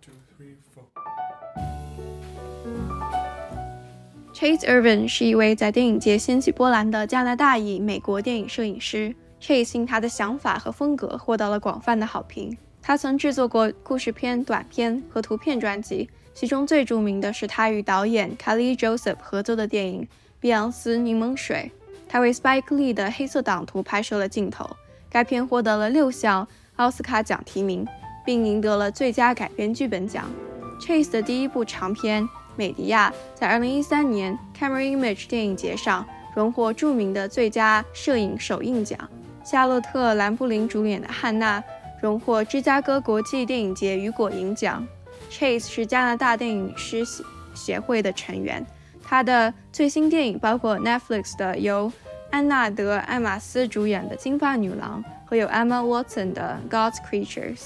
two, three, four. Chase Irvin 是一位在电影界掀起波澜的加拿大裔美国电影摄影师。Chase 因他的想法和风格获得了广泛的好评。他曾制作过故事片、短片和图片专辑，其中最著名的是他与导演 Kelly Joseph 合作的电影《碧昂斯柠檬水》。他为 Spike Lee 的《黑色党徒》拍摄了镜头，该片获得了六项奥斯卡奖提名，并赢得了最佳改编剧本奖。Chase 的第一部长片。美迪亚在2013年 Camera Image 电影节上荣获著名的最佳摄影首映奖。夏洛特·兰布林主演的《汉娜》荣获芝加哥国际电影节雨果银奖。Chase 是加拿大电影师协会的成员。他的最新电影包括 Netflix 的由安娜·德·艾玛斯主演的《金发女郎》和有 Emma Watson 的《God's Creatures》。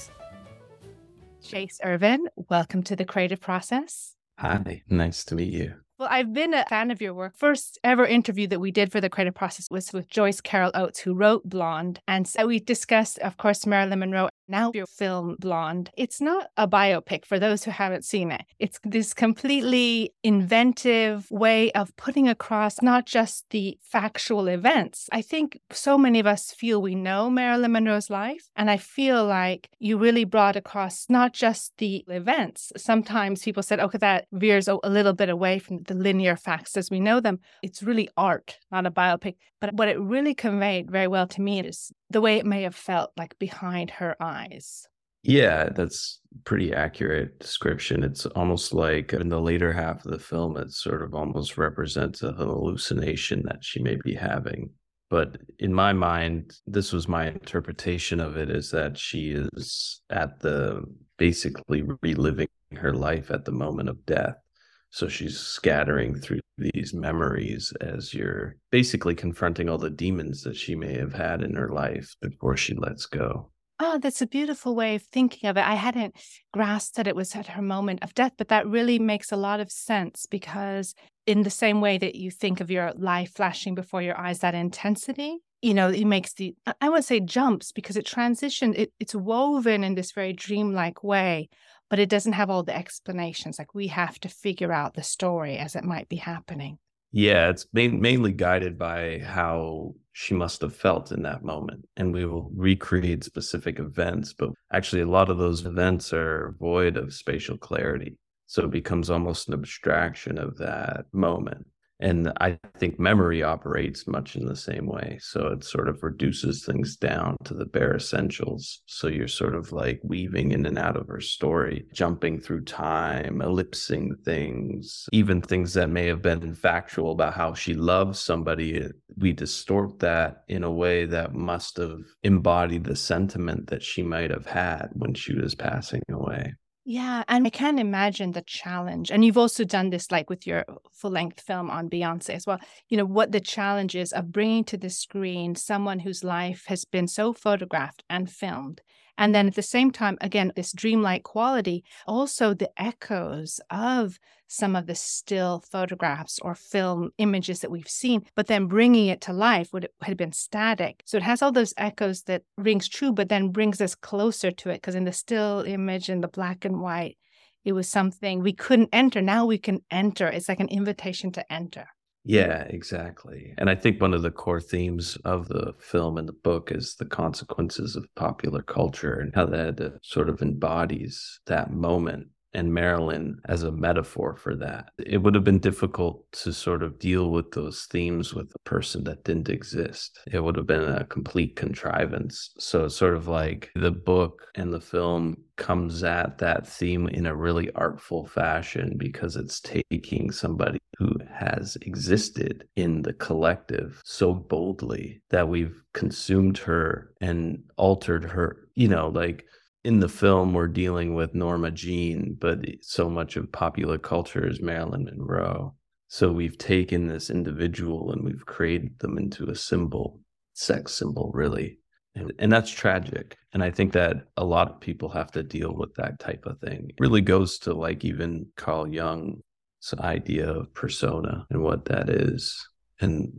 Chayse Irvin, welcome to the creative process. Hi, nice to meet you. Well, I've been a fan of your work. First ever interview that we did for the creative process was with Joyce Carol Oates, who wrote Blonde. And so we discussed, of course, Marilyn Monroe. Now your film Blonde. It's not a biopic for those who haven't seen it. It's this completely inventive way of putting across not just the factual events. I think so many of us feel we know Marilyn Monroe's life. And I feel like you really brought across not just the events. Sometimes people said, okay, that veers a little bit away from the linear facts as we know them. It's really art, not a biopic. But what it really conveyed very well to me is the way it may have felt like behind her eyes. Yeah, that's pretty accurate description. It's almost like in the later half of the film, it sort of almost represents a hallucination that she may be having. But in my mind, this was my interpretation of it is that she is at the basically reliving her life at the moment of death. So she's scattering through these memories as you're basically confronting all the demons that she may have had in her life before she lets go. Oh, that's a beautiful way of thinking of it. I hadn't grasped that it was at her moment of death, but that really makes a lot of sense because, in the same way that you think of your life flashing before your eyes, that intensity, you know, it makes the, I wouldn't say jumps because it transitioned, it, it's woven in this very dreamlike way but it doesn't have all the explanations. Like we have to figure out the story as it might be happening. Yeah, it's main, mainly guided by how she must have felt in that moment. And we will recreate specific events, but actually, a lot of those events are void of spatial clarity. So it becomes almost an abstraction of that moment. And I think memory operates much in the same way. So it sort of reduces things down to the bare essentials. So you're sort of like weaving in and out of her story, jumping through time, ellipsing things, even things that may have been factual about how she loves somebody. We distort that in a way that must have embodied the sentiment that she might have had when she was passing away. Yeah, and I can imagine the challenge. And you've also done this like with your full length film on Beyonce as well. You know, what the challenge is of bringing to the screen someone whose life has been so photographed and filmed and then at the same time, again, this dreamlike quality, also the echoes of some of the still photographs or film images that we've seen, but then bringing it to life would had been static. So it has all those echoes that rings true, but then brings us closer to it. Because in the still image and the black and white, it was something we couldn't enter. Now we can enter. It's like an invitation to enter. Yeah, exactly. And I think one of the core themes of the film and the book is the consequences of popular culture and how that uh, sort of embodies that moment and Marilyn as a metaphor for that. It would have been difficult to sort of deal with those themes with a person that didn't exist. It would have been a complete contrivance. So it's sort of like the book and the film comes at that theme in a really artful fashion because it's taking somebody who has existed in the collective so boldly that we've consumed her and altered her, you know, like in the film we're dealing with Norma Jean, but so much of popular culture is Marilyn Monroe. So we've taken this individual and we've created them into a symbol, sex symbol, really. And, and that's tragic. And I think that a lot of people have to deal with that type of thing. It really goes to like even Carl Jung's idea of persona and what that is and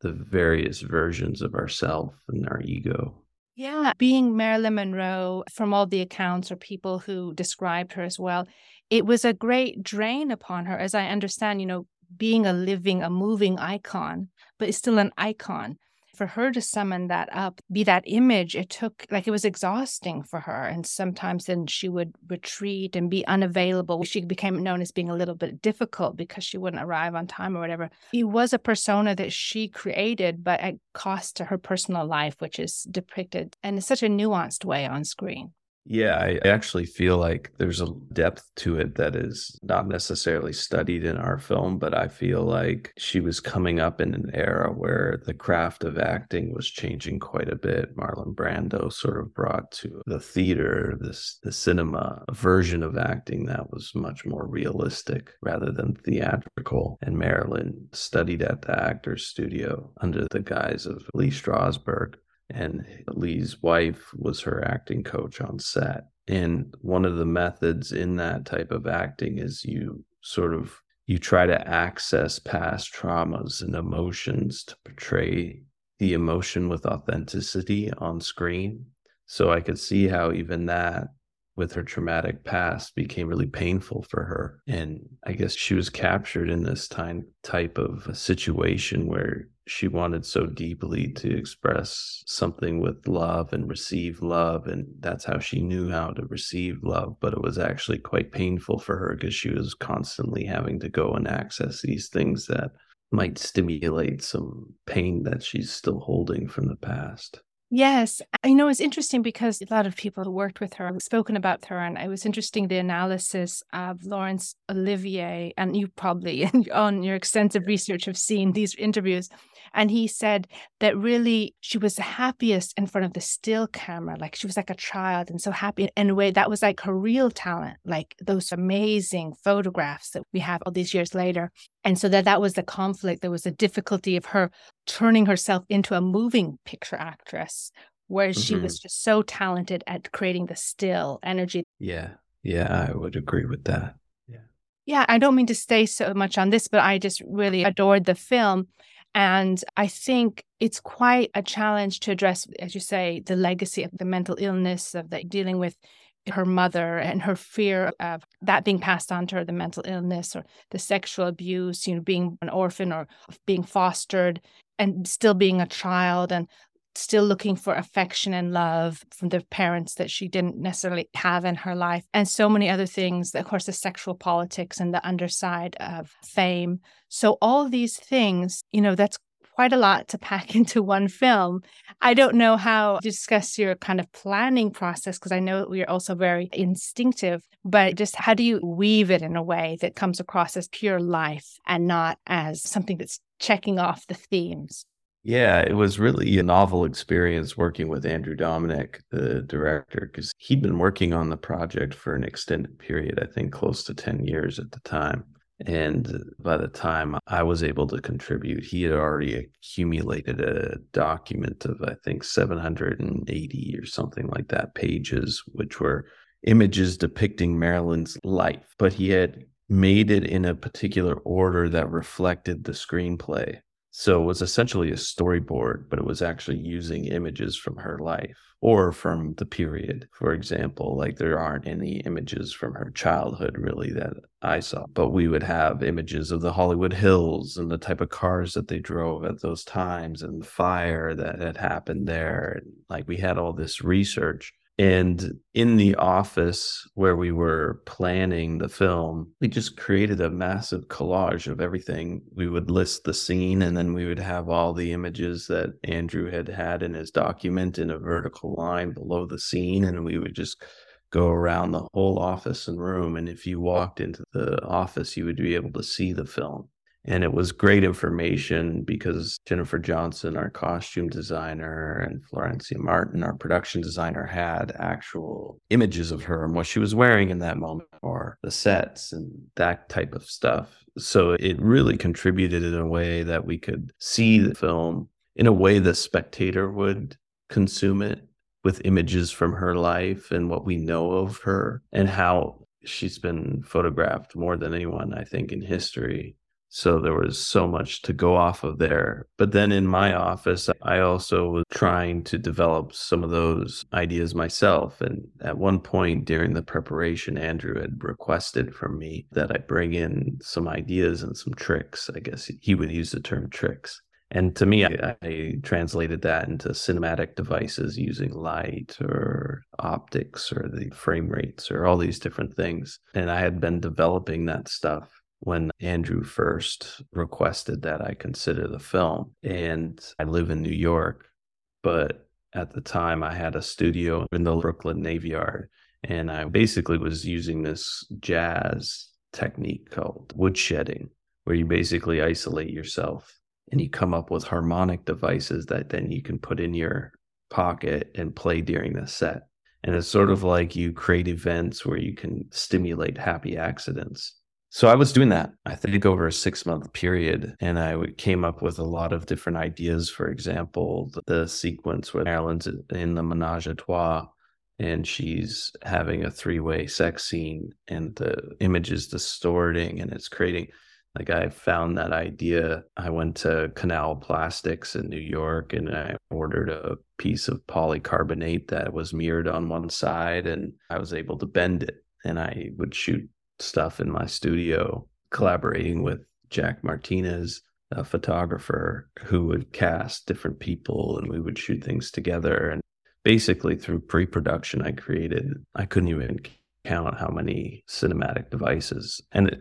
the various versions of ourself and our ego Yeah, being Marilyn Monroe, from all the accounts or people who described her as well, it was a great drain upon her. As I understand, you know, being a living, a moving icon, but it's still an icon for her to summon that up, be that image, it took like it was exhausting for her. And sometimes then she would retreat and be unavailable. She became known as being a little bit difficult because she wouldn't arrive on time or whatever. It was a persona that she created, but at cost to her personal life, which is depicted in such a nuanced way on screen. Yeah, I actually feel like there's a depth to it that is not necessarily studied in our film, but I feel like she was coming up in an era where the craft of acting was changing quite a bit. Marlon Brando sort of brought to the theater, this the cinema, version of acting that was much more realistic rather than theatrical. And Marilyn studied at the Actors Studio under the guise of Lee Strasberg and Lee's wife was her acting coach on set. And one of the methods in that type of acting is you sort of you try to access past traumas and emotions to portray the emotion with authenticity on screen. So I could see how even that with her traumatic past became really painful for her. And I guess she was captured in this time type of situation where she wanted so deeply to express something with love and receive love. And that's how she knew how to receive love. But it was actually quite painful for her because she was constantly having to go and access these things that might stimulate some pain that she's still holding from the past. Yes. I know it's interesting because a lot of people who worked with her have spoken about her. And it was interesting the analysis of Laurence Olivier. And you probably, on your extensive research, have seen these interviews. And he said that really she was the happiest in front of the still camera. Like she was like a child and so happy in a way that was like her real talent, like those amazing photographs that we have all these years later. And so that that was the conflict. There was a difficulty of her turning herself into a moving picture actress, whereas mm-hmm. she was just so talented at creating the still energy. Yeah. Yeah, I would agree with that. Yeah. Yeah. I don't mean to stay so much on this, but I just really adored the film. And I think it's quite a challenge to address, as you say, the legacy of the mental illness of the dealing with her mother and her fear of that being passed on to her, the mental illness or the sexual abuse, you know, being an orphan or being fostered and still being a child and still looking for affection and love from the parents that she didn't necessarily have in her life and so many other things of course the sexual politics and the underside of fame. So all these things you know that's quite a lot to pack into one film. I don't know how to discuss your kind of planning process because I know we're also very instinctive, but just how do you weave it in a way that comes across as pure life and not as something that's checking off the themes? Yeah, it was really a novel experience working with Andrew Dominik, the director, because he'd been working on the project for an extended period, I think close to 10 years at the time. And by the time I was able to contribute, he had already accumulated a document of, I think, 780 or something like that pages, which were images depicting Marilyn's life. But he had made it in a particular order that reflected the screenplay. So it was essentially a storyboard, but it was actually using images from her life or from the period. For example, like there aren't any images from her childhood really that I saw, but we would have images of the Hollywood Hills and the type of cars that they drove at those times and the fire that had happened there. Like we had all this research and in the office where we were planning the film, we just created a massive collage of everything. We would list the scene and then we would have all the images that Andrew had had in his document in a vertical line below the scene. And we would just go around the whole office and room. And if you walked into the office, you would be able to see the film. And it was great information because Jennifer Johnson, our costume designer, and Florencia Martin, our production designer, had actual images of her and what she was wearing in that moment, or the sets and that type of stuff. So it really contributed in a way that we could see the film in a way the spectator would consume it with images from her life and what we know of her and how she's been photographed more than anyone, I think, in history So there was so much to go off of there. But then in my office, I also was trying to develop some of those ideas myself. And at one point during the preparation, Andrew had requested from me that I bring in some ideas and some tricks. I guess he would use the term tricks. And to me, I, I, translated that into cinematic devices using light or optics or the frame rates or all these different things. And I had been developing that stuff when Andrew first requested that I consider the film. And I live in New York, but at the time I had a studio in the Brooklyn Navy Yard. And I basically was using this jazz technique called woodshedding, where you basically isolate yourself and you come up with harmonic devices that then you can put in your pocket and play during the set. And it's sort of like you create events where you can stimulate happy accidents. So I was doing that, I think, over a six month period. And I came up with a lot of different ideas. For example, the, sequence where Marilyn's in the menage a trois and she's having a three way sex scene and the image is distorting and it's creating. Like I found that idea. I went to Canal Plastics in New York and I ordered a piece of polycarbonate that was mirrored on one side and I was able to bend it. And I would shoot stuff in my studio, collaborating with Jack Martinez, a photographer who would cast different people and we would shoot things together. And basically, through pre production, I created, I couldn't even count how many cinematic devices. And it,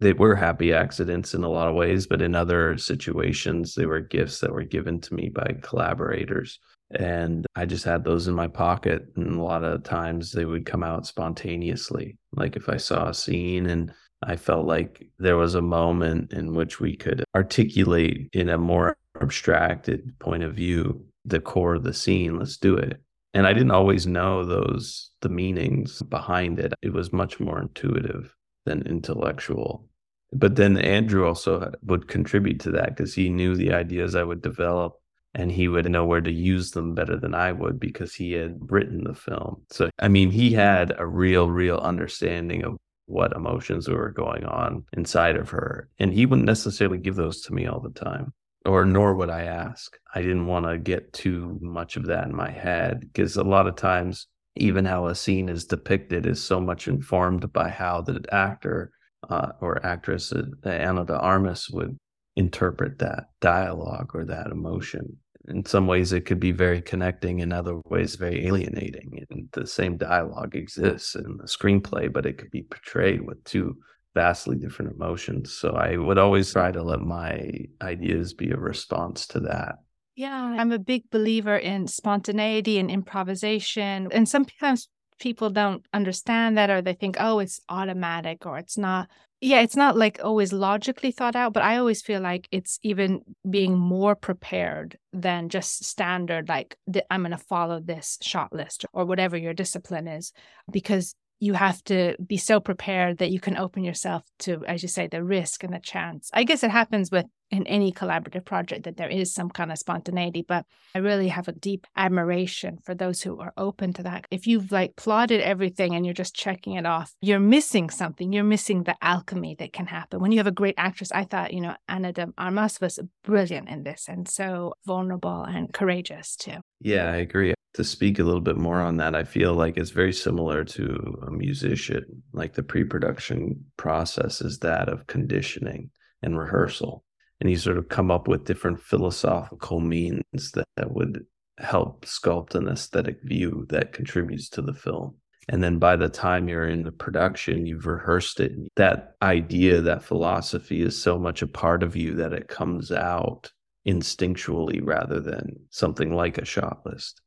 they were happy accidents in a lot of ways, but in other situations, they were gifts that were given to me by collaborators and I just had those in my pocket. And a lot of times they would come out spontaneously. Like if I saw a scene and I felt like there was a moment in which we could articulate in a more abstracted point of view the core of the scene, let's do it. And I didn't always know those, the meanings behind it. It was much more intuitive than intellectual. But then Andrew also would contribute to that because he knew the ideas I would develop and he would know where to use them better than I would because he had written the film. So, I mean, he had a real, real understanding of what emotions were going on inside of her. And he wouldn't necessarily give those to me all the time, or nor would I ask. I didn't want to get too much of that in my head because a lot of times, even how a scene is depicted is so much informed by how the actor uh, or actress, uh, Ana de Armas, would interpret that dialogue or that emotion in some ways it could be very connecting in other ways very alienating and the same dialogue exists in the screenplay but it could be portrayed with two vastly different emotions. So i would always try to let my ideas be a response to that. Yeah i'm a big believer in spontaneity and improvisation and sometimes people don't understand that or they think oh it's automatic or it's not yeah, it's not like always logically thought out, but I always feel like it's even being more prepared than just standard, like I'm going to follow this shot list or whatever your discipline is, because you have to be so prepared that you can open yourself to, as you say, the risk and the chance. I guess it happens with in any collaborative project that there is some kind of spontaneity, but I really have a deep admiration for those who are open to that. If you've like plotted everything and you're just checking it off, you're missing something. You're missing the alchemy that can happen. When you have a great actress, I thought, you know, Ana de Armas was brilliant in this and so vulnerable and courageous too. Yeah, I agree to speak a little bit more on that, I feel like it's very similar to a musician. Like the pre production process is that of conditioning and rehearsal. And you sort of come up with different philosophical means that, that would help sculpt an aesthetic view that contributes to the film. And then by the time you're in the production, you've rehearsed it. That idea, that philosophy is so much a part of you that it comes out instinctually rather than something like a shot list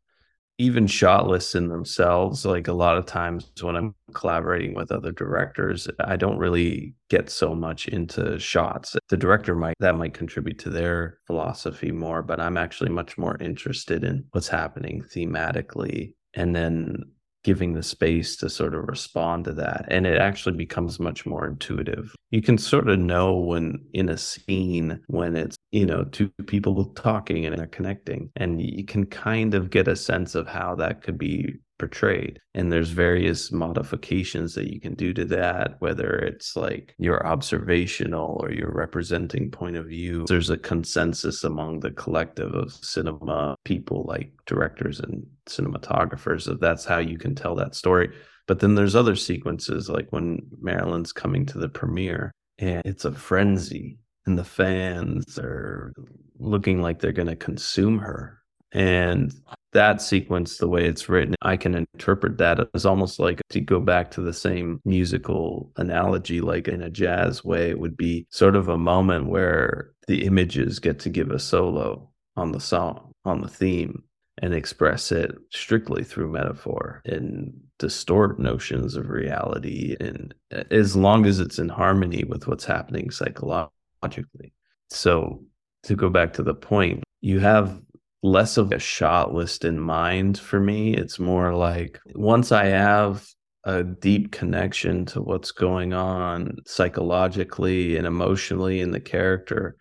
even shot lists in themselves like a lot of times when i'm collaborating with other directors i don't really get so much into shots the director might that might contribute to their philosophy more but i'm actually much more interested in what's happening thematically and then giving the space to sort of respond to that. And it actually becomes much more intuitive. You can sort of know when in a scene when it's, you know, two people talking and they're connecting. And you can kind of get a sense of how that could be portrayed. And there's various modifications that you can do to that, whether it's like your observational or your representing point of view. There's a consensus among the collective of cinema people, like directors and cinematographers, that that's how you can tell that story. But then there's other sequences, like when Marilyn's coming to the premiere and it's a frenzy and the fans are looking like they're going to consume her. And that sequence, the way it's written, I can interpret that as almost like to go back to the same musical analogy, like in a jazz way, it would be sort of a moment where the images get to give a solo on the song, on the theme, and express it strictly through metaphor and distort notions of reality. And eh, as long as it's in harmony with what's happening psychologically. So, to go back to the point, you have less of a shot list in mind for me. It's more like once I have a deep connection to what's going on psychologically and emotionally in the character,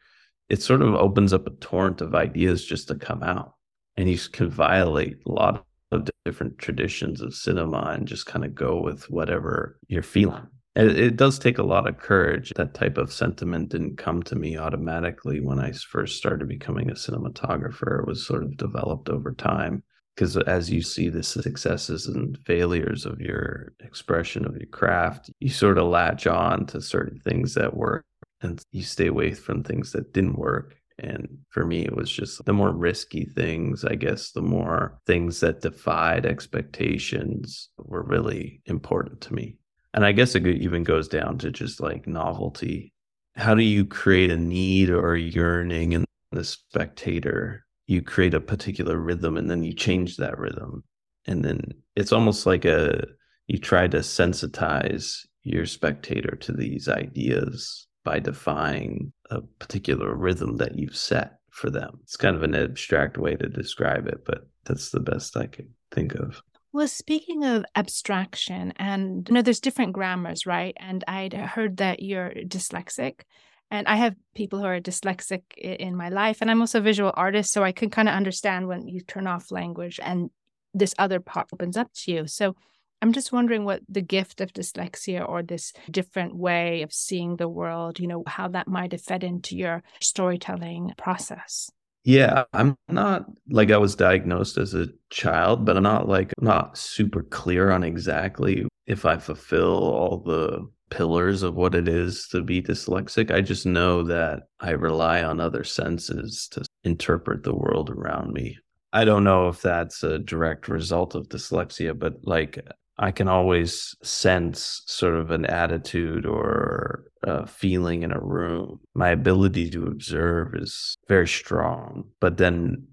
it sort of opens up a torrent of ideas just to come out. And you can violate a lot of different traditions of cinema and just kind of go with whatever you're feeling. It, does take a lot of courage. That type of sentiment didn't come to me automatically when I first started becoming a cinematographer. It was sort of developed over time because as you see the successes and failures of your expression of your craft, you sort of latch on to certain things that work and you stay away from things that didn't work. And for me, it was just the more risky things, I guess, the more things that defied expectations were really important to me. And I guess it even goes down to just like novelty. How do you create a need or a yearning in the spectator? You create a particular rhythm and then you change that rhythm. And then it's almost like a, you try to sensitize your spectator to these ideas by defying a particular rhythm that you've set for them. It's kind of an abstract way to describe it, but that's the best I can think of. Well, speaking of abstraction, and you know, there's different grammars, right? And I'd heard that you're dyslexic. And I have people who are dyslexic in my life, and I'm also a visual artist, so I can kind of understand when you turn off language and this other part opens up to you. So I'm just wondering what the gift of dyslexia or this different way of seeing the world, you know, how that might have fed into your storytelling process. Yeah, I'm not like I was diagnosed as a child, but I'm not like not super clear on exactly if I fulfill all the pillars of what it is to be dyslexic. I just know that I rely on other senses to interpret the world around me. I don't know if that's a direct result of dyslexia, but like I can always sense sort of an attitude or a feeling in a room. My ability to observe is very strong, but then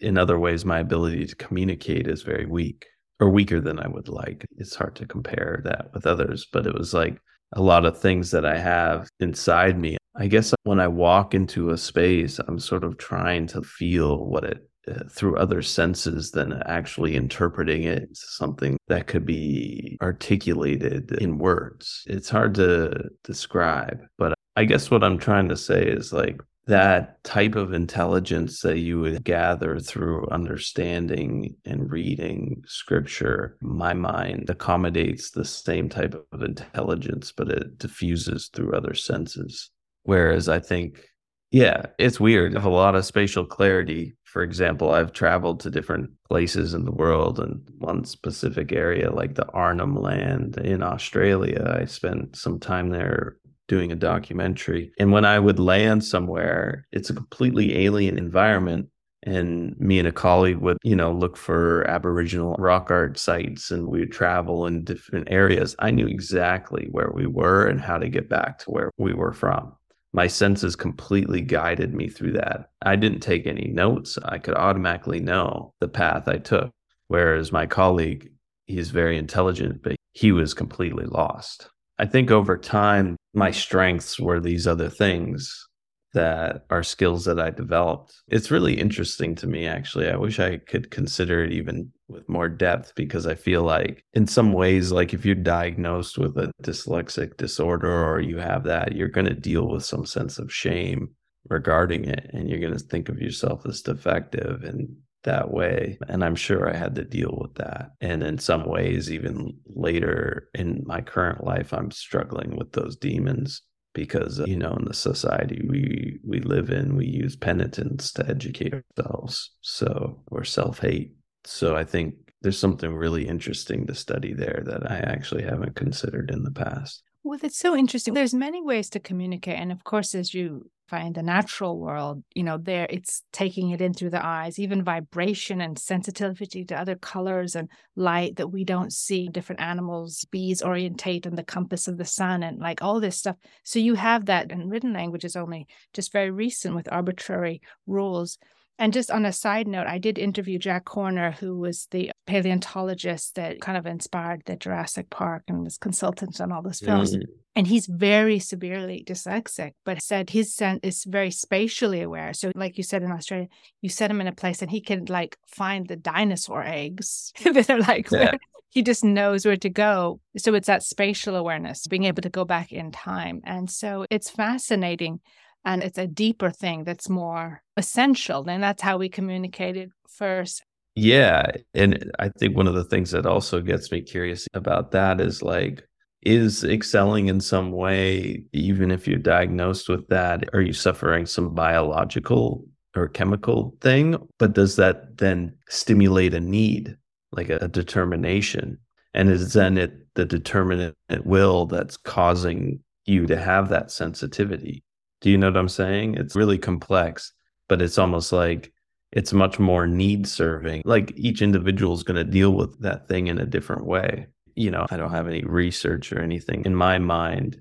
in other ways, my ability to communicate is very weak or weaker than I would like. It's hard to compare that with others, but it was like a lot of things that I have inside me. I guess when I walk into a space, I'm sort of trying to feel what it uh, through other senses than actually interpreting it something that could be articulated in words. It's hard to describe, but I guess what I'm trying to say is like that type of intelligence that you would gather through understanding and reading scripture, my mind accommodates the same type of intelligence, but it diffuses through other senses. Whereas I think yeah, it's weird. I have a lot of spatial clarity. For example, I've traveled to different places in the world and one specific area, like the Arnhem Land in Australia. I spent some time there doing a documentary. And when I would land somewhere, it's a completely alien environment. And me and a colleague would, you know, look for Aboriginal rock art sites and we would travel in different areas. I knew exactly where we were and how to get back to where we were from my senses completely guided me through that. I didn't take any notes. I could automatically know the path I took. Whereas my colleague, he's very intelligent, but he was completely lost. I think over time, my strengths were these other things that are skills that I developed. It's really interesting to me, actually. I wish I could consider it even with more depth because I feel like, in some ways, like if you're diagnosed with a dyslexic disorder or you have that, you're going to deal with some sense of shame regarding it. And you're going to think of yourself as defective. And that way. And I'm sure I had to deal with that. And in some ways, even later in my current life, I'm struggling with those demons because you know in the society we we live in we use penitence to educate ourselves so we're self-hate so i think there's something really interesting to study there that i actually haven't considered in the past well, it's so interesting. There's many ways to communicate. And of course, as you find the natural world, you know, there it's taking it in through the eyes, even vibration and sensitivity to other colors and light that we don't see. Different animals, bees orientate on the compass of the sun and like all this stuff. So you have that, and written language is only just very recent with arbitrary rules. And just on a side note, I did interview Jack Horner, who was the paleontologist that kind of inspired the Jurassic Park and was consultant on all those films. Mm-hmm. And he's very severely dyslexic, but said his sense is very spatially aware. So, like you said in Australia, you set him in a place and he can like find the dinosaur eggs that are like yeah. where he just knows where to go. So it's that spatial awareness, being able to go back in time. And so it's fascinating and it's a deeper thing that's more essential and that's how we communicated first. Yeah and i think one of the things that also gets me curious about that is like is excelling in some way even if you're diagnosed with that are you suffering some biological or chemical thing? But does that then stimulate a need like a, a determination? And is then it the determinate will that's causing you to have that sensitivity do you know what I'm saying? It's really complex, but it's almost like it's much more need serving. Like each individual is going to deal with that thing in a different way. You know, I don't have any research or anything. In my mind,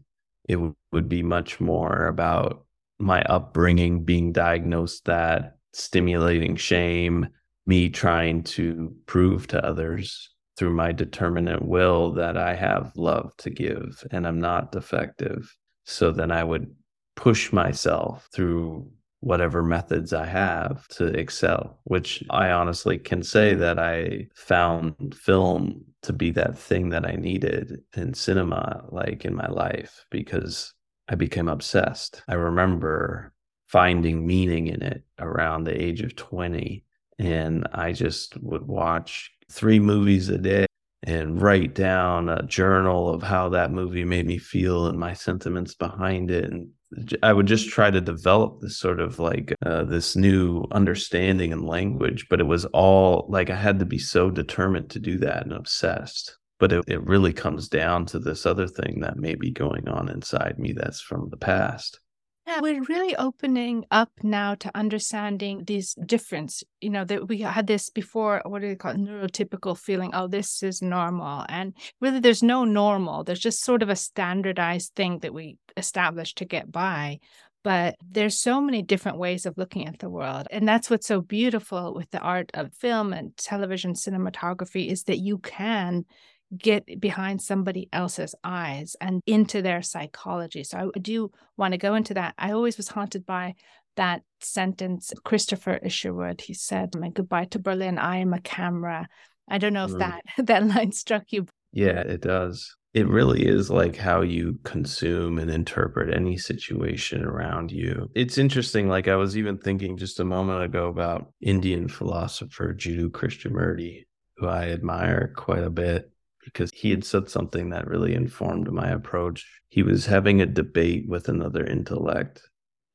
it w- would be much more about my upbringing, being diagnosed that, stimulating shame, me trying to prove to others through my determinate will that I have love to give and I'm not defective. So then I would push myself through whatever methods I have to excel, which I honestly can say that I found film to be that thing that I needed in cinema, like in my life, because I became obsessed. I remember finding meaning in it around the age of 20. And I just would watch three movies a day and write down a journal of how that movie made me feel and my sentiments behind it and I would just try to develop this sort of like uh, this new understanding and language, but it was all like I had to be so determined to do that and obsessed. But it, it really comes down to this other thing that may be going on inside me that's from the past. Yeah, we're really opening up now to understanding this difference. You know, that we had this before, what do they call it? Neurotypical feeling, oh, this is normal. And really, there's no normal. There's just sort of a standardized thing that we established to get by. But there's so many different ways of looking at the world. And that's what's so beautiful with the art of film and television cinematography is that you can get behind somebody else's eyes and into their psychology. So I do want to go into that. I always was haunted by that sentence, Christopher Isherwood. He said, My goodbye to Berlin, I am a camera. I don't know if mm. that that line struck you. Yeah, it does. It really is like how you consume and interpret any situation around you. It's interesting. Like I was even thinking just a moment ago about Indian philosopher Jiddu Krishnamurti, who I admire quite a bit because he had said something that really informed my approach. He was having a debate with another intellect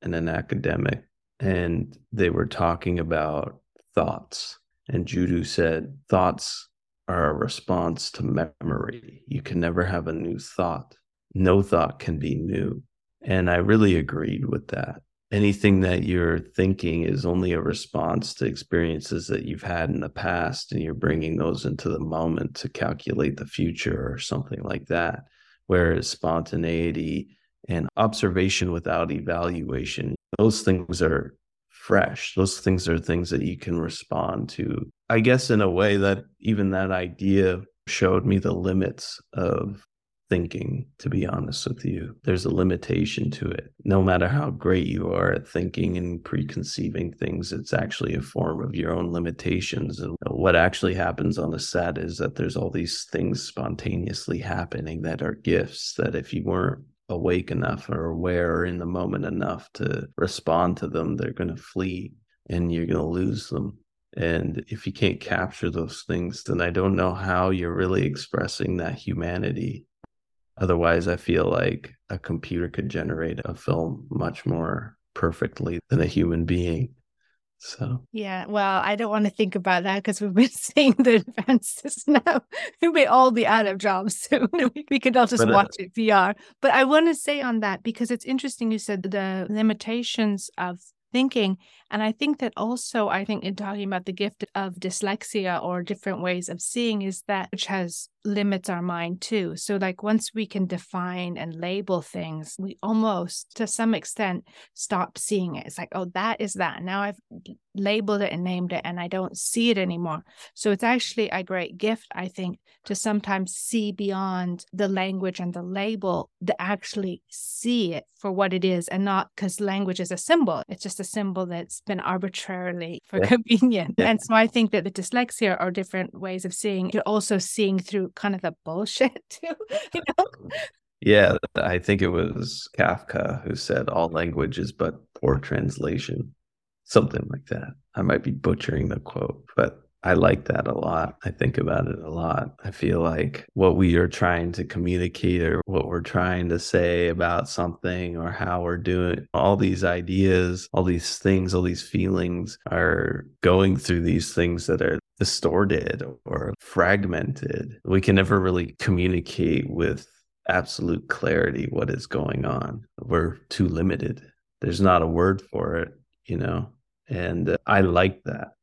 and an academic, and they were talking about thoughts. And Jiddu said, Thoughts are a response to memory. You can never have a new thought. No thought can be new. And I really agreed with that anything that you're thinking is only a response to experiences that you've had in the past and you're bringing those into the moment to calculate the future or something like that whereas spontaneity and observation without evaluation those things are fresh. Those things are things that you can respond to. I guess in a way that even that idea showed me the limits of thinking, to be honest with you. There's a limitation to it. No matter how great you are at thinking and preconceiving things, it's actually a form of your own limitations. And what actually happens on the set is that there's all these things spontaneously happening that are gifts that if you weren't awake enough or aware or in the moment enough to respond to them, they're going to flee and you're going to lose them. And if you can't capture those things, then I don't know how you're really expressing that humanity. Otherwise, I feel like a computer could generate a film much more perfectly than a human being. So yeah, well, I don't want to think about that because we've been seeing the advances now. we may all be out of jobs soon. we could all just but, uh, watch it VR. But I want to say on that because it's interesting. You said the limitations of thinking. And I think that also, I think in talking about the gift of dyslexia or different ways of seeing is that which has limits our mind too. So, like, once we can define and label things, we almost, to some extent, stop seeing it. It's like, oh, that is that. Now I've labeled it and named it, and I don't see it anymore. So, it's actually a great gift, I think, to sometimes see beyond the language and the label, to actually see it for what it is and not because language is a symbol. It's just a symbol that's been arbitrarily for yeah. convenience. Yeah. And so I think that the dyslexia are different ways of seeing. You're also seeing through kind of the bullshit too. You know? Yeah, I think it was Kafka who said all language is but poor translation. Something like that. I might be butchering the quote, but I like that a lot. I think about it a lot. I feel like what we are trying to communicate or what we're trying to say about something or how we're doing all these ideas, all these things, all these feelings are going through these things that are distorted or fragmented. We can never really communicate with absolute clarity what is going on. We're too limited. There's not a word for it, you know? And uh, I like that.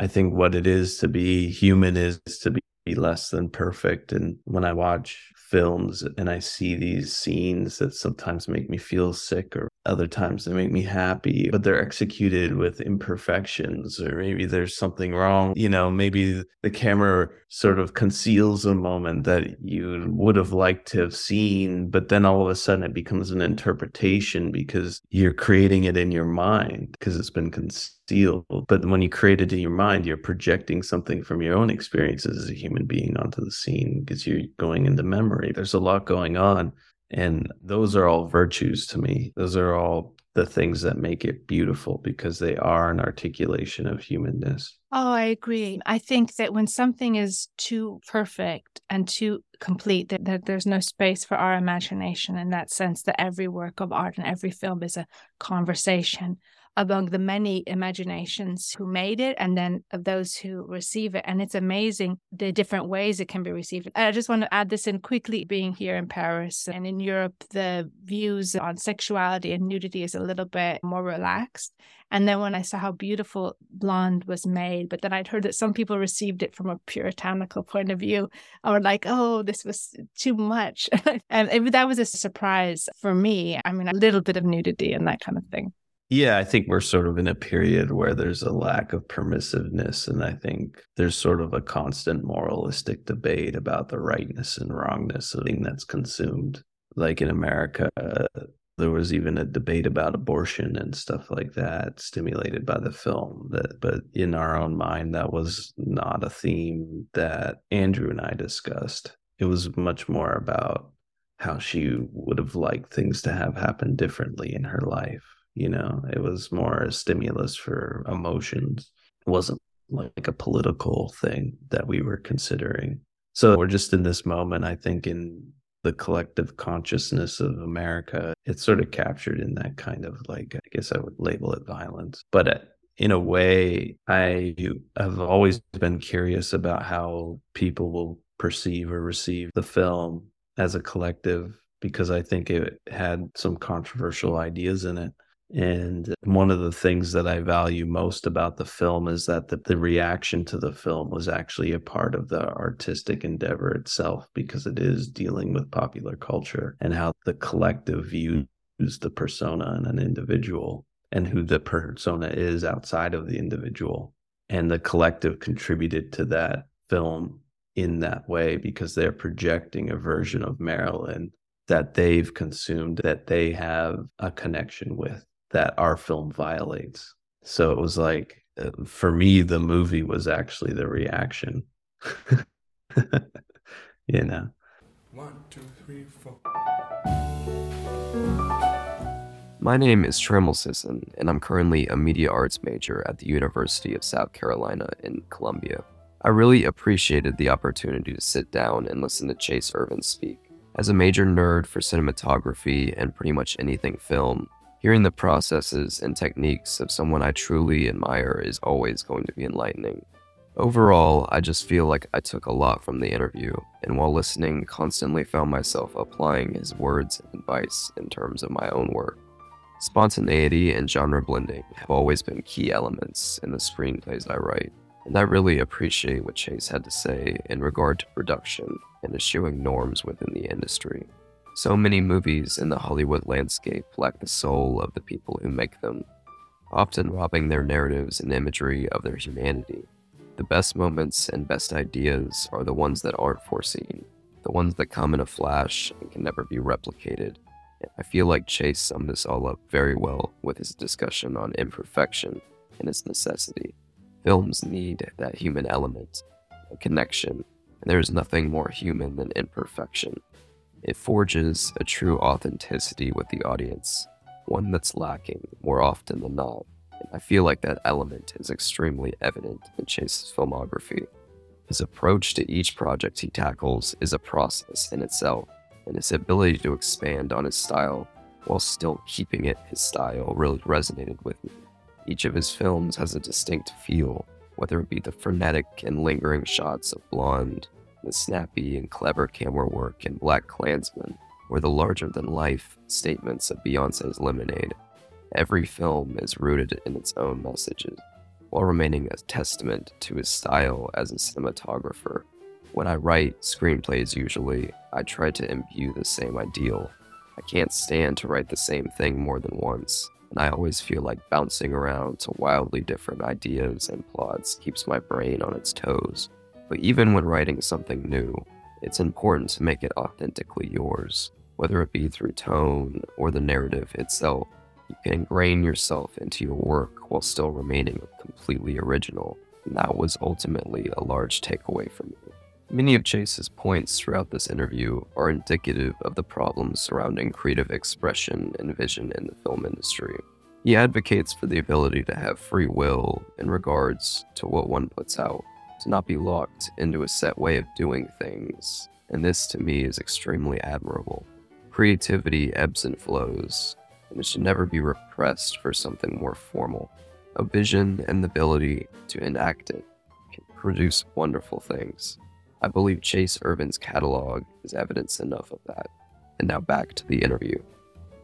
I think what it is to be human is to be less than perfect. And when I watch films and I see these scenes that sometimes make me feel sick or other times they make me happy, but they're executed with imperfections or maybe there's something wrong. You know, maybe the camera sort of conceals a moment that you would have liked to have seen, but then all of a sudden it becomes an interpretation because you're creating it in your mind because it's been concealed. But when you create it in your mind, you're projecting something from your own experiences as a human being onto the scene because you're going into memory. There's a lot going on. And those are all virtues to me. Those are all the things that make it beautiful because they are an articulation of humanness. Oh, I agree. I think that when something is too perfect and too complete, that, that there's no space for our imagination in that sense, that every work of art and every film is a conversation among the many imaginations who made it and then of those who receive it. And it's amazing the different ways it can be received. I just want to add this in quickly being here in Paris and in Europe, the views on sexuality and nudity is a little bit more relaxed. And then when I saw how beautiful Blonde was made, but then I'd heard that some people received it from a puritanical point of view, or like, oh, this was too much. and it, that was a surprise for me. I mean, a little bit of nudity and that kind of thing. Yeah, I think we're sort of in a period where there's a lack of permissiveness. And I think there's sort of a constant moralistic debate about the rightness and wrongness of thing that's consumed. Like in America, there was even a debate about abortion and stuff like that, stimulated by the film. That, but in our own mind, that was not a theme that Andrew and I discussed. It was much more about how she would have liked things to have happened differently in her life you know it was more a stimulus for emotions. It wasn't like a political thing that we were considering. So we're just in this moment i think in the collective consciousness of america. It's sort of captured in that kind of like i guess i would label it violence. But uh, in a way i have always been curious about how people will perceive or receive the film as a collective because i think it had some controversial ideas in it and one of the things that I value most about the film is that the, the, reaction to the film was actually a part of the artistic endeavor itself, because it is dealing with popular culture and how the collective views the persona in an individual and who the persona is outside of the individual. And the collective contributed to that film in that way because they're projecting a version of Marilyn that they've consumed, that they have a connection with that our film violates. So it was like, uh, for me, the movie was actually the reaction. you know? One, two, three, four. My name is Trammell Sisson, and I'm currently a media arts major at the University of South Carolina in Columbia. I really appreciated the opportunity to sit down and listen to Chayse Irvin speak. As a major nerd for cinematography and pretty much anything film, hearing the processes and techniques of someone I truly admire is always going to be enlightening. Overall, I just feel like I took a lot from the interview, and while listening, constantly found myself applying his words and advice in terms of my own work. Spontaneity and genre blending have always been key elements in the screenplays I write, and I really appreciate what Chayse had to say in regard to production and eschewing norms within the industry. So many movies in the Hollywood landscape lack the soul of the people who make them, often robbing their narratives and imagery of their humanity. The best moments and best ideas are the ones that aren't foreseen, the ones that come in a flash and can never be replicated. I feel like Chayse summed this all up very well with his discussion on imperfection and its necessity. Films need that human element, a connection, and there is nothing more human than imperfection. It forges a true authenticity with the audience, one that's lacking more often than not. And I feel like that element is extremely evident in Chayse's filmography. His approach to each project he tackles is a process in itself and his ability to expand on his style while still keeping it his style really resonated with me. Each of his films has a distinct feel, whether it be the frenetic and lingering shots of Blonde, the snappy and clever camera work in BlacKkKlansman, or the larger than life statements of Beyonce's Lemonade. Every film is rooted in its own messages, while remaining a testament to his style as a cinematographer when I write screenplays, usually, I try to imbue the same ideal. I can't stand to write the same thing more than once, and I always feel like bouncing around to wildly different ideas and plots keeps my brain on its toes. But even when writing something new, it's important to make it authentically yours, whether it be through tone or the narrative itself. You can ingrain yourself into your work while still remaining completely original, and that was ultimately a large takeaway for me. Many of Chayse's points throughout this interview are indicative of the problems surrounding creative expression and vision in the film industry. He advocates for the ability to have free will in regards to what one puts out, to not be locked into a set way of doing things, and this to me is extremely admirable. Creativity ebbs and flows, and it should never be repressed for something more formal. A vision and the ability to enact it can produce wonderful things. I believe Chayse Irvin's catalog is evidence enough of that. And now back to the interview.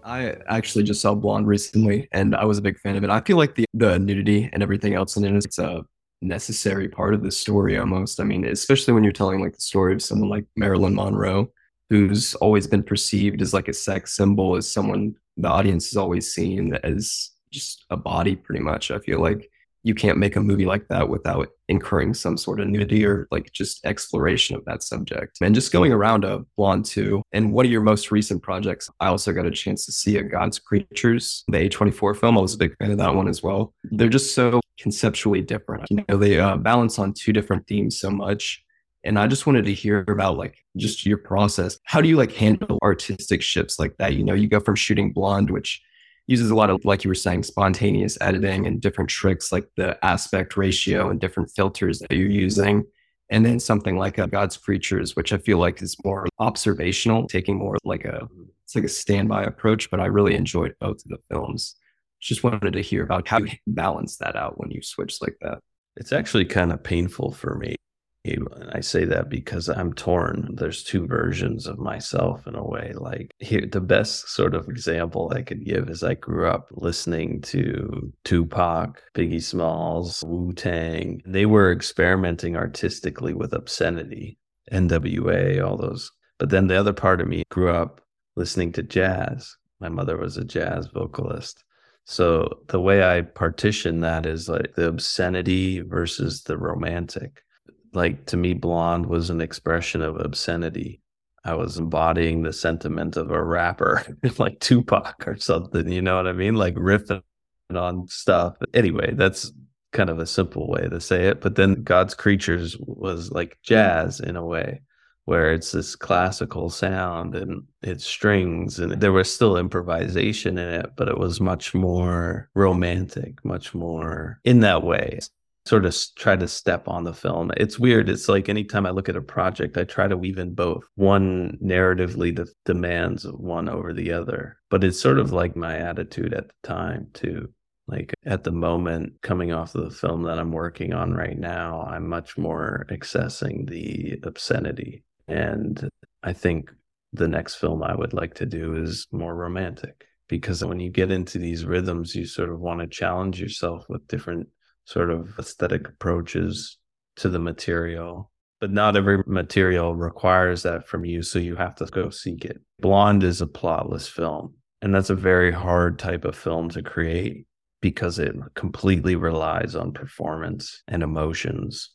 I actually just saw Blonde recently, and I was a big fan of it. I feel like the the nudity and everything else in it is a necessary part of the story almost. I mean, especially when you're telling like the story of someone like Marilyn Monroe, who's always been perceived as like a sex symbol, as someone the audience has always seen as just a body, pretty much. I feel like you can't make a movie like that without incurring some sort of nudity or like just exploration of that subject. And just going around a Blonde 2 and one of your most recent projects, I also got a chance to see a God's Creatures, the A24 film. I was a big fan of that one as well. They're just so conceptually different. You know, they uh, balance on two different themes so much. And I just wanted to hear about like just your process. How do you like handle artistic shifts like that? You know, you go from shooting Blonde, which uses a lot of, like you were saying, spontaneous editing and different tricks like the aspect ratio and different filters that you're using. And then something like a God's Creatures, which I feel like is more observational, taking more like a it's like a standby approach. But I really enjoyed both of the films. Just wanted to hear about how you balance that out when you switch like that. It's actually kind of painful for me I say that because I'm torn. There's two versions of myself in a way. Like here, the best sort of example I could give is I grew up listening to Tupac, Biggie Smalls, Wu Tang. They were experimenting artistically with obscenity, NWA, all those. But then the other part of me grew up listening to jazz. My mother was a jazz vocalist. So the way I partition that is like the obscenity versus the romantic like to me, blonde was an expression of obscenity. I was embodying the sentiment of a rapper like Tupac or something. You know what I mean? Like riffing on stuff. Anyway, that's kind of a simple way to say it. But then God's Creatures was like jazz in a way. where it's this classical sound and it's strings and there was still improvisation in it but it was much more romantic much more in that way sort of try to step on the film. It's weird. It's like anytime i look at a project i try to weave in both. One narratively de- demands of one over the other but it's sort of like my attitude at the time too. Like at the moment coming off of the film that i'm working on right now i'm much more accessing the obscenity and I think the next film I would like to do is more romantic because when you get into these rhythms, you sort of want to challenge yourself with different sort of aesthetic approaches to the material. But not every material requires that from you. So you have to go seek it. Blonde is a plotless film. And that's a very hard type of film to create because it completely relies on performance and emotions.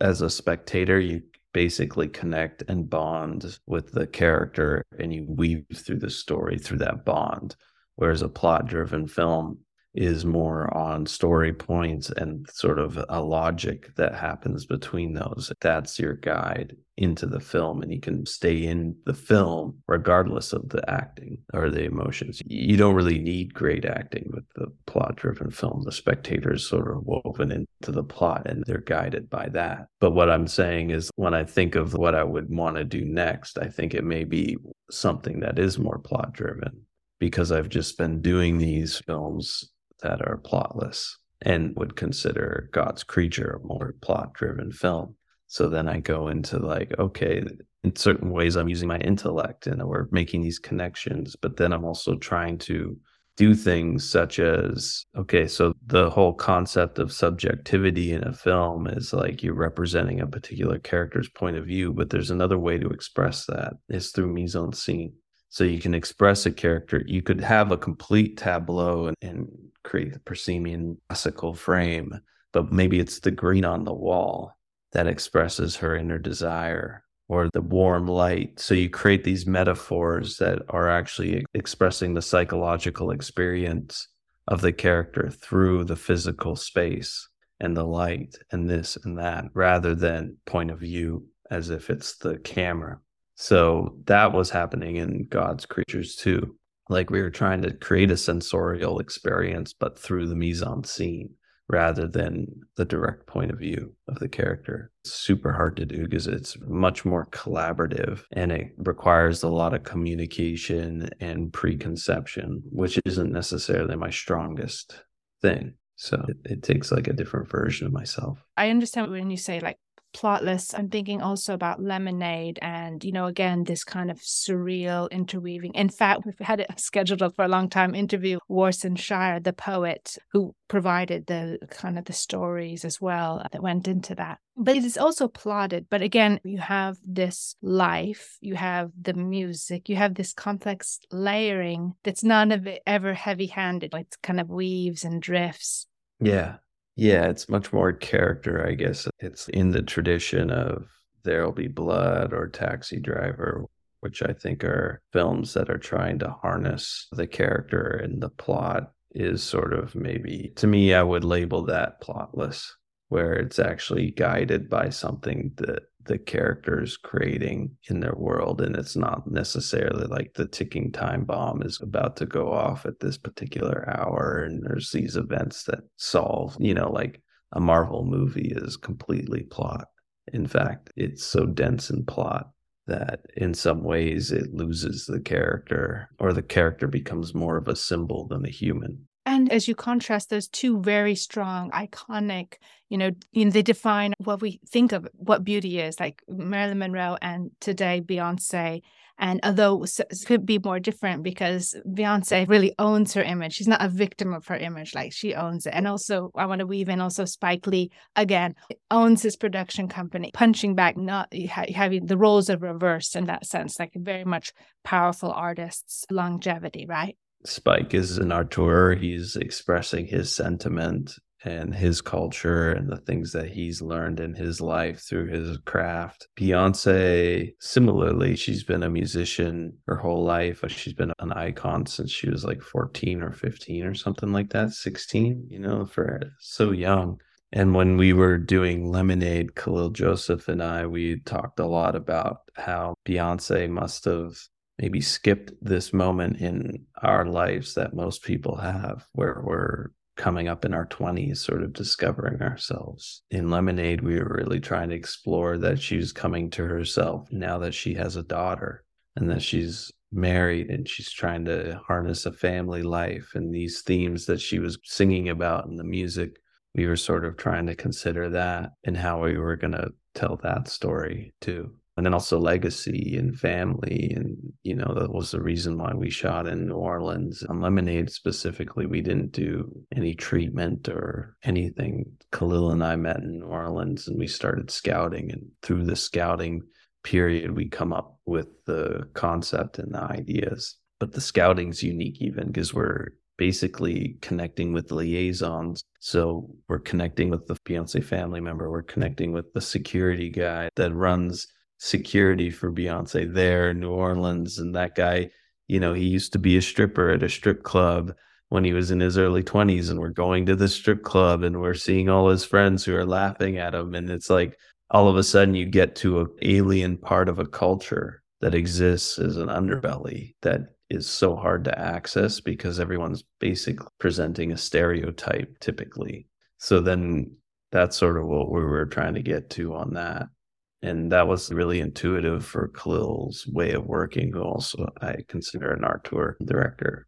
As a spectator, you basically connect and bond with the character and you weave through the story through that bond whereas a plot driven film is more on story points and sort of a logic that happens between those. That's your guide into the film, and you can stay in the film regardless of the acting or the emotions. You don't really need great acting with the plot driven film. The spectator is sort of woven into the plot and they're guided by that. But what I'm saying is, when I think of what I would want to do next, I think it may be something that is more plot driven because I've just been doing these films that are plotless and would consider God's Creature a more plot driven film. So then I go into like, okay, in certain ways I'm using my intellect and we're making these connections, but then I'm also trying to do things such as, okay, so the whole concept of subjectivity in a film is like you're representing a particular character's point of view, but there's another way to express that is through mise en scene. So you can express a character. You could have a complete tableau and, and create the proscenium classical frame, but maybe it's the green on the wall that expresses her inner desire or the warm light. So you create these metaphors that are actually expressing the psychological experience of the character through the physical space and the light and this and that rather than point of view as if it's the camera. So that was happening in God's creatures too. Like we were trying to create a sensorial experience, but through the mise en scene rather than the direct point of view of the character. Super hard to do because it's much more collaborative and it requires a lot of communication and preconception, which isn't necessarily my strongest thing. So it, it takes like a different version of myself. I understand when you say like plotless. I'm thinking also about lemonade and you know again this kind of surreal interweaving. In fact we've had it scheduled for a long time interview warsan shire the poet who provided the kind of the stories as well that went into that. But it is also plotted. But again you have this life you have the music you have this complex layering that's none of it ever heavy handed it kind of weaves and drifts. Yeah yeah, it's much more character, I guess. It's in the tradition of There'll Be Blood or Taxi Driver, which I think are films that are trying to harness the character and the plot is sort of maybe, to me, I would label that plotless, where it's actually guided by something that the characters creating in their world and it's not necessarily like the ticking time bomb is about to go off at this particular hour and there's these events that solve you know like a marvel movie is completely plot. In fact it's so dense in plot that in some ways it loses the character or the character becomes more of a symbol than a human and as you contrast those two very strong, iconic, you know, they define what we think of what beauty is, like Marilyn Monroe and today Beyonce. And although it could be more different because Beyonce really owns her image, she's not a victim of her image, like she owns it. And also, I want to weave in also Spike Lee again owns his production company, punching back, not having the roles are reversed in that sense, like very much powerful artists' longevity, right? Spike is an auteur. He's expressing his sentiment and his culture and the things that he's learned in his life through his craft. Beyonce, similarly, she's been a musician her whole life. She's been an icon since she was like 14 or 15 or something like that, 16, you know, for so young. And when we were doing Lemonade, Kahlil Joseph and I, we talked a lot about how Beyonce must have maybe skipped this moment in our lives that most people have, where we're coming up in our 20s, sort of discovering ourselves. In Lemonade, we were really trying to explore that she's coming to herself now that she has a daughter and that she's married and she's trying to harness a family life and these themes that she was singing about in the music we were sort of trying to consider that and how we were going to tell that story too and then also legacy and family and you know that was the reason why we shot in new orleans. On lemonade specifically we didn't do any treatment or anything. Kahlil and i met in new orleans and we started scouting and through the scouting period we come up with the concept and the ideas. But the scouting's unique even because we're basically connecting with liaisons. So we're connecting with the fiance family member, we're connecting with the security guy that runs security for Beyonce there in New Orleans. And that guy, you know, he used to be a stripper at a strip club when he was in his early 20s. And we're going to the strip club and we're seeing all his friends who are laughing at him. And it's like all of a sudden you get to an alien part of a culture that exists as an underbelly that is so hard to access because everyone's basically presenting a stereotype typically. So then that's sort of what we were trying to get to on that. And that was really intuitive for Kahlil's way of working, who also I consider an auteur director.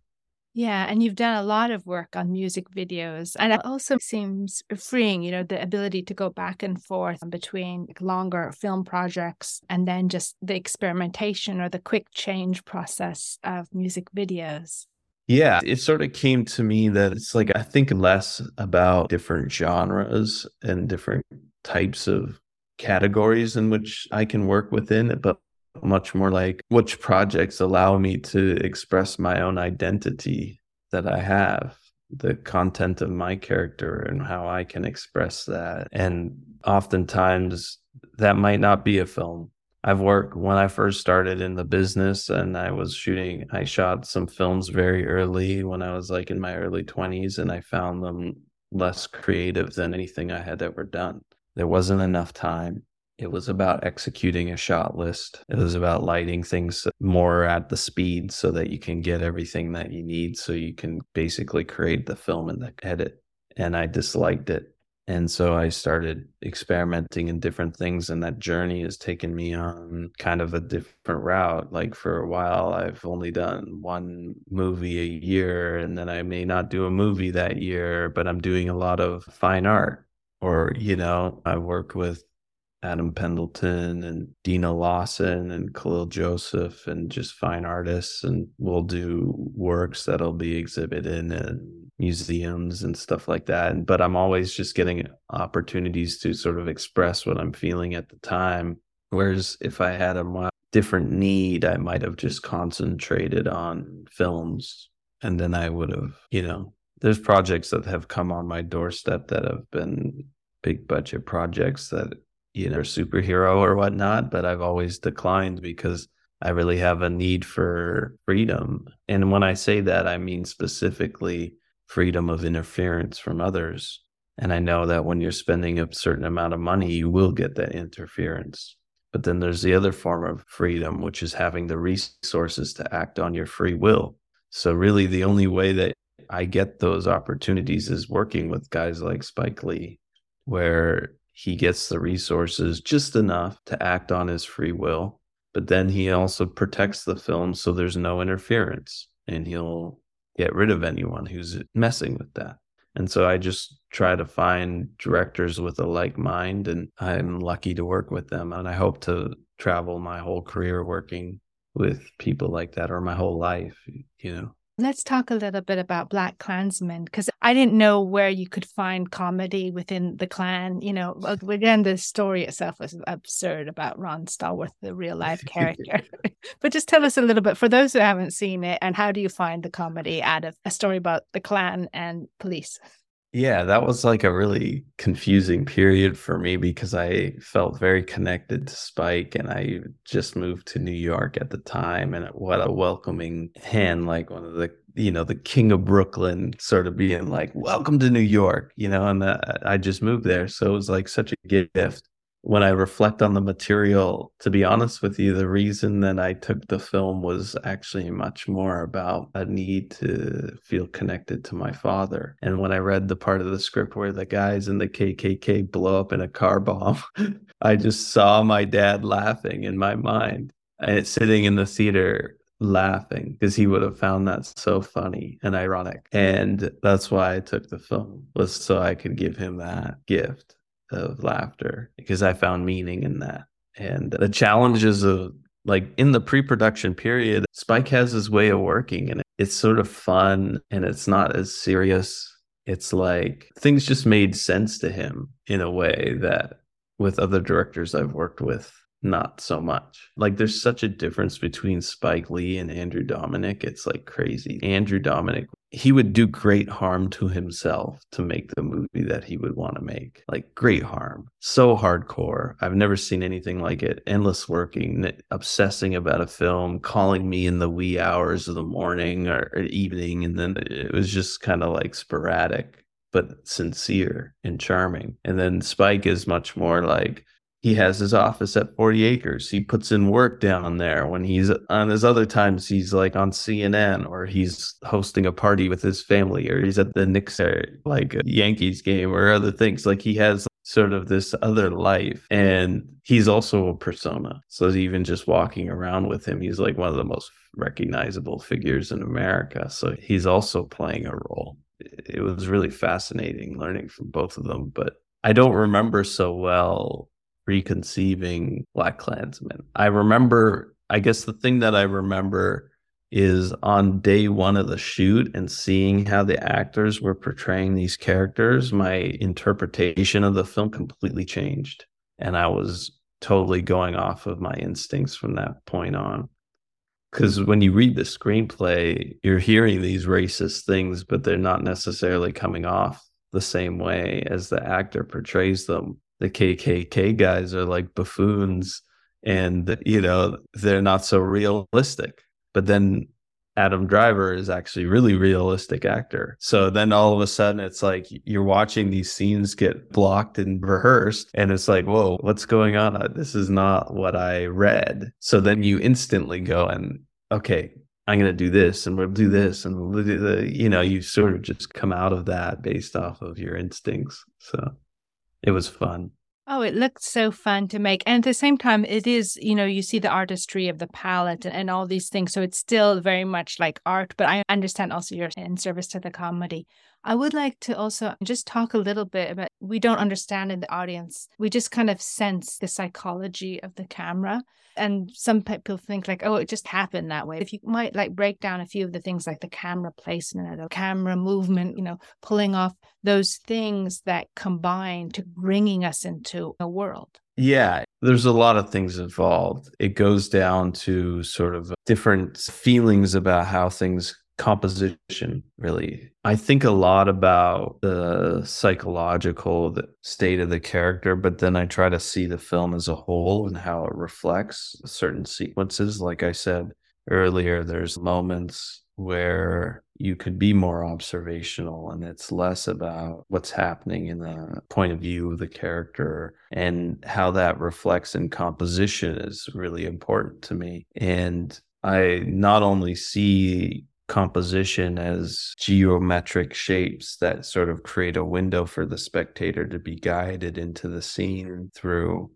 Yeah, and you've done a lot of work on music videos. And it also seems freeing, you know, the ability to go back and forth between longer film projects and then just the experimentation or the quick change process of music videos. Yeah, it sort of came to me that it's like I think less about different genres and different types of categories in which I can work within, but much more like which projects allow me to express my own identity that I have, the content of my character and how I can express that. And oftentimes that might not be a film. I've worked when I first started in the business and I was shooting, I shot some films very early when I was like in my early 20s and I found them less creative than anything I had ever done. There wasn't enough time it was about executing a shot list. It was about lighting things more at the speed so that you can get everything that you need so you can basically create the film and the edit. And I disliked it. And so I started experimenting in different things, and that journey has taken me on kind of a different route. Like for a while, I've only done one movie a year, and then I may not do a movie that year, but I'm doing a lot of fine art. Or, you know, I work with Adam Pendleton and Deana Lawson and Kahlil Joseph and just fine artists. And we'll do works that'll be exhibited in museums and stuff like that. But I'm always just getting opportunities to sort of express what I'm feeling at the time. Whereas if I had a different need, I might have just concentrated on films and then I would have, you know, there's projects that have come on my doorstep that have been big budget projects that you know, superhero or whatnot, but I've always declined because I really have a need for freedom. And when I say that, I mean specifically freedom of interference from others. And I know that when you're spending a certain amount of money, you will get that interference. But then there's the other form of freedom, which is having the resources to act on your free will. So, really, the only way that I get those opportunities is working with guys like Spike Lee, where he gets the resources just enough to act on his free will, but then he also protects the film so there's no interference and he'll get rid of anyone who's messing with that. And so I just try to find directors with a like mind, and I'm lucky to work with them. And I hope to travel my whole career working with people like that or my whole life, you know. Let's talk a little bit about BlacKkKlansman because I didn't know where you could find comedy within the Klan. You know, again, the story itself was absurd about Ron Stallworth, the real life character. but just tell us a little bit for those who haven't seen it, and how do you find the comedy out of a story about the Klan and police? Yeah, that was like a really confusing period for me because I felt very connected to Spike and I just moved to New York at the time and what a welcoming hand like one of the you know the king of Brooklyn sort of being like welcome to New York, you know, and uh, I just moved there. So it was like such a gift when I reflect on the material, to be honest with you, the reason that I took the film was actually much more about a need to feel connected to my father. And when I read the part of the script where the guys in the KKK blow up in a car bomb, I just saw my dad laughing in my mind and sitting in the theater laughing because he would have found that so funny and ironic. And that's why I took the film was so I could give him that gift of laughter because I found meaning in that. And the challenges of like in the pre-production period, Spike has his way of working and it's sort of fun and it's not as serious. It's like things just made sense to him in a way that with other directors I've worked with not so much. Like there's such a difference between Spike Lee and Andrew Dominik. It's like crazy. Andrew Dominik, he would do great harm to himself to make the movie that he would want to make. Like great harm. So hardcore. I've never seen anything like it. Endless working, obsessing about a film, calling me in the wee hours of the morning or evening and then it was just kind of like sporadic but sincere and charming. And then Spike is much more like he has his office at 40 acres. He puts in work down there when he's on his other times he's like on CNN or he's hosting a party with his family or he's at the Knicks or like uh, Yankees game or other things. Like he has sort of this other life and he's also a persona. So even just walking around with him, he's like one of the most recognizable figures in America. So he's also playing a role. It was really fascinating learning from both of them, but I don't remember so well reconceiving BlacKkKlansman. I remember, I guess the thing that I remember is on day one of the shoot and seeing how the actors were portraying these characters, my interpretation of the film completely changed. And I was totally going off of my instincts from that point on. Because when you read the screenplay, you're hearing these racist things, but they're not necessarily coming off the same way as the actor portrays them the KKK guys are like buffoons and you know they're not so realistic but then Adam Driver is actually really realistic actor. So then all of a sudden it's like you're watching these scenes get blocked and rehearsed and it's like, "Whoa, what's going on? Uh, this is not what I read." So then you instantly go and okay, I'm going to do this and we'll do this and we'll do the, you know, you sort of just come out of that based off of your instincts. So it was fun. Oh, it looked so fun to make. And at the same time, it is, you know, you see the artistry of the palette and all these things. So it's still very much like art, but I understand also you're in service to the comedy. I would like to also just talk a little bit about we don't understand in the audience. We just kind of sense the psychology of the camera. And some people think like, oh, it just happened that way. If you might like break down a few of the things like the camera placement, or the camera movement, you know, pulling off those things that combine to bringing us into a world. Yeah, there's a lot of things involved. It goes down to sort of different feelings about how things composition really. I think a lot about the psychological state of the character but then i try to see the film as a whole and how it reflects certain sequences. Like i said earlier there's moments where you could be more observational and it's less about what's happening in the point of view of the character and how that reflects in composition is really important to me. And I not only see composition as geometric shapes that sort of create a window for the spectator to be guided into the scene through.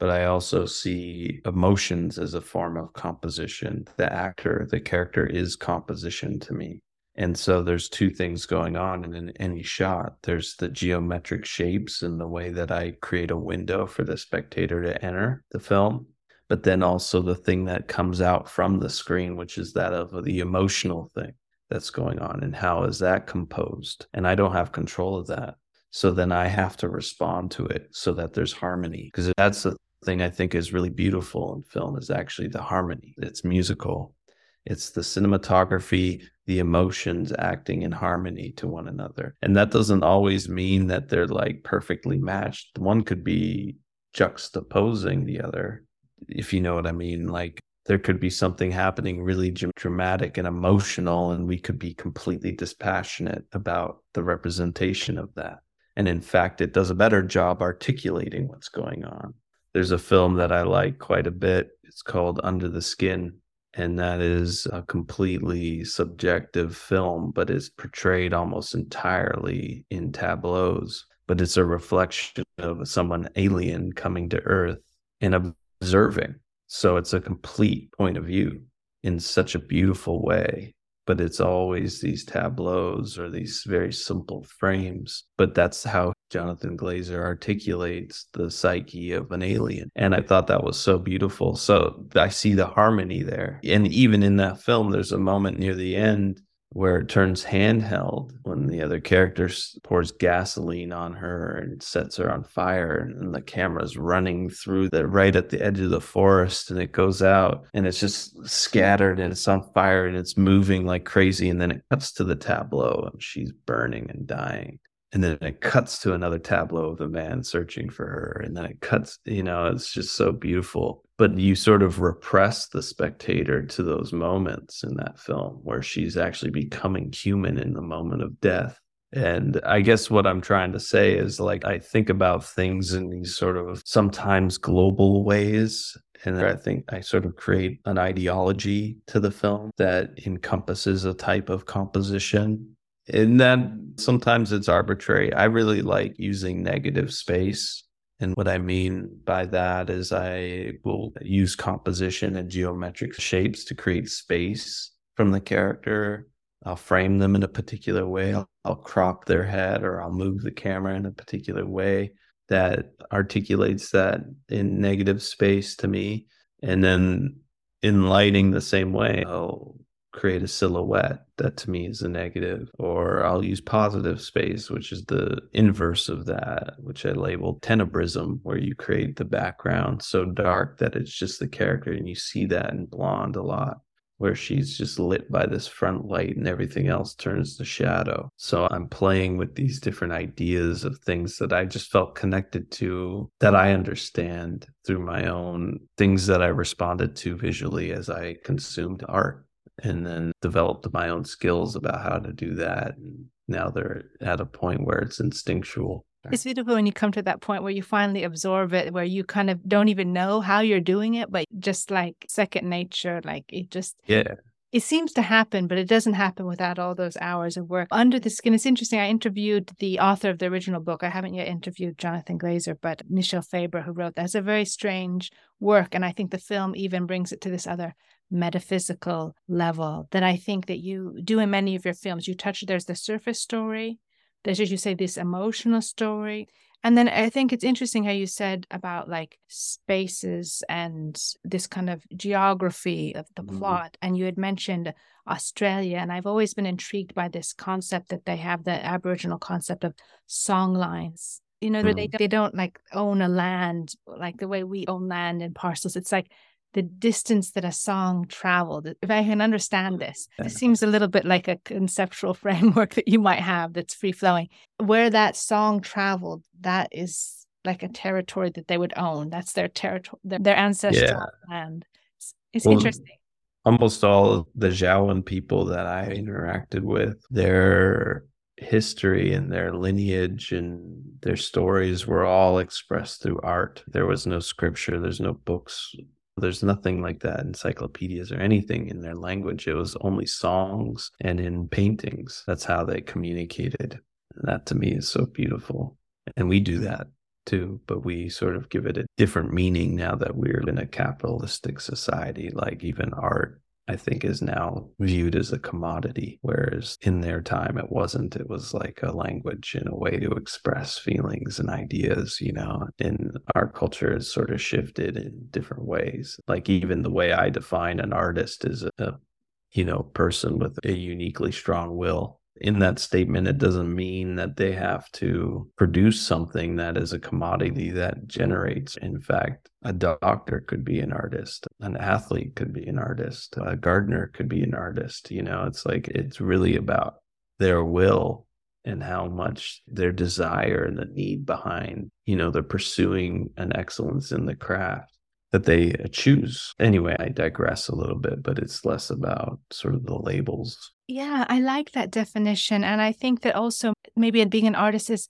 But I also see emotions as a form of composition. The actor, the character is composition to me. And so there's two things going on in any shot. There's the geometric shapes and the way that I create a window for the spectator to enter the film but then also the thing that comes out from the screen, which is that of the emotional thing that's going on and how is that composed? And I don't have control of that. So then I have to respond to it so that there's harmony because that's the thing I think is really beautiful in film is actually the harmony. It's musical. It's the cinematography, the emotions acting in harmony to one another. And that doesn't always mean that they're like perfectly matched. One could be juxtaposing the other, if you know what I mean. Like there could be something happening really dramatic and emotional, and we could be completely dispassionate about the representation of that. And in fact, it does a better job articulating what's going on. There's a film that I like quite a bit. It's called Under the Skin. And that is a completely subjective film, but it's portrayed almost entirely in tableaus. But it's a reflection of someone alien coming to Earth and observing. So it's a complete point of view in such a beautiful way but it's always these tableaus or these very simple frames. But that's how Jonathan Glazer articulates the psyche of an alien. And I thought that was so beautiful. So I see the harmony there. And even in that film, there's a moment near the end where it turns handheld when the other character pours gasoline on her and sets her on fire and the camera's running through the right at the edge of the forest and it goes out and it's just scattered and it's on fire and it's moving like crazy. And then it cuts to the tableau and she's burning and dying and then it cuts to another tableau of the man searching for her and then it cuts you know it's just so beautiful but you sort of repress the spectator to those moments in that film where she's actually becoming human in the moment of death and I guess what I'm trying to say is like, I think about things in these sort of sometimes global ways. And I think I sort of create an ideology to the film that encompasses a type of composition and then sometimes it's arbitrary. I really like using negative space. And what I mean by that is I will use composition and geometric shapes to create space from the character. I'll frame them in a particular way. I'll, I'll crop their head or I'll move the camera in a particular way that articulates that in negative space to me. And then in lighting the same way, I'll create a silhouette that to me is a negative or i'll use positive space which is the inverse of that which i label tenebrism where you create the background so dark that it's just the character and you see that in blonde a lot where she's just lit by this front light and everything else turns to shadow. So I'm playing with these different ideas of things that I just felt connected to that I understand through my own things that I responded to visually as I consumed art and then developed my own skills about how to do that. And now they're at a point where it's instinctual. It's beautiful when you come to that point where you finally absorb it, where you kind of don't even know how you're doing it, but just like second nature, like it just yeah. It seems to happen, but it doesn't happen without all those hours of work. Under the Skin, it's interesting. I interviewed the author of the original book. I haven't yet interviewed Jonathan Glazer, but Michel Faber, who wrote that. It's a very strange work. And I think the film even brings it to this other metaphysical level that I think that you do in many of your films. You touch there's the surface story, there's as you say this emotional story. And then I think it's interesting how you said about like spaces and this kind of geography of the mm-hmm. plot. And you had mentioned Australia. And I've always been intrigued by this concept that they have the Aboriginal concept of song lines. You know, mm. they, they don't like own a land like the way we own land in parcels. It's like the distance that a song traveled. If I can understand this, it seems a little bit like a conceptual framework that you might have that's free flowing. Where that song traveled, that is like a territory that they would own. That's their territory, their, their ancestral yeah. land. It's, it's well, interesting. Almost all the Jawoyn people that I interacted with, their history and their lineage and their stories were all expressed through art. There was no scripture, there's no books there's nothing like that, encyclopedias or anything in their language. It was only songs and in paintings. That's how they communicated. And that to me is so beautiful. And we do that too, but we sort of give it a different meaning now that we're in a capitalistic society. Like even art I think is now viewed as a commodity, whereas in their time it wasn't. It was like a language and a way to express feelings and ideas, you know. And our culture has sort of shifted in different ways. Like even the way I define an artist is a, you know, person with a uniquely strong will in that statement, it doesn't mean that they have to produce something that is a commodity that generates. In fact, a doctor could be an artist, an athlete could be an artist, a gardener could be an artist. You know, it's like it's really about their will and how much their desire and the need behind, you know, they're pursuing an excellence in the craft that they uh, choose. Anyway, I digress a little bit, but it's less about sort of the labels. Yeah, I like that definition. And I think that also maybe being an artist is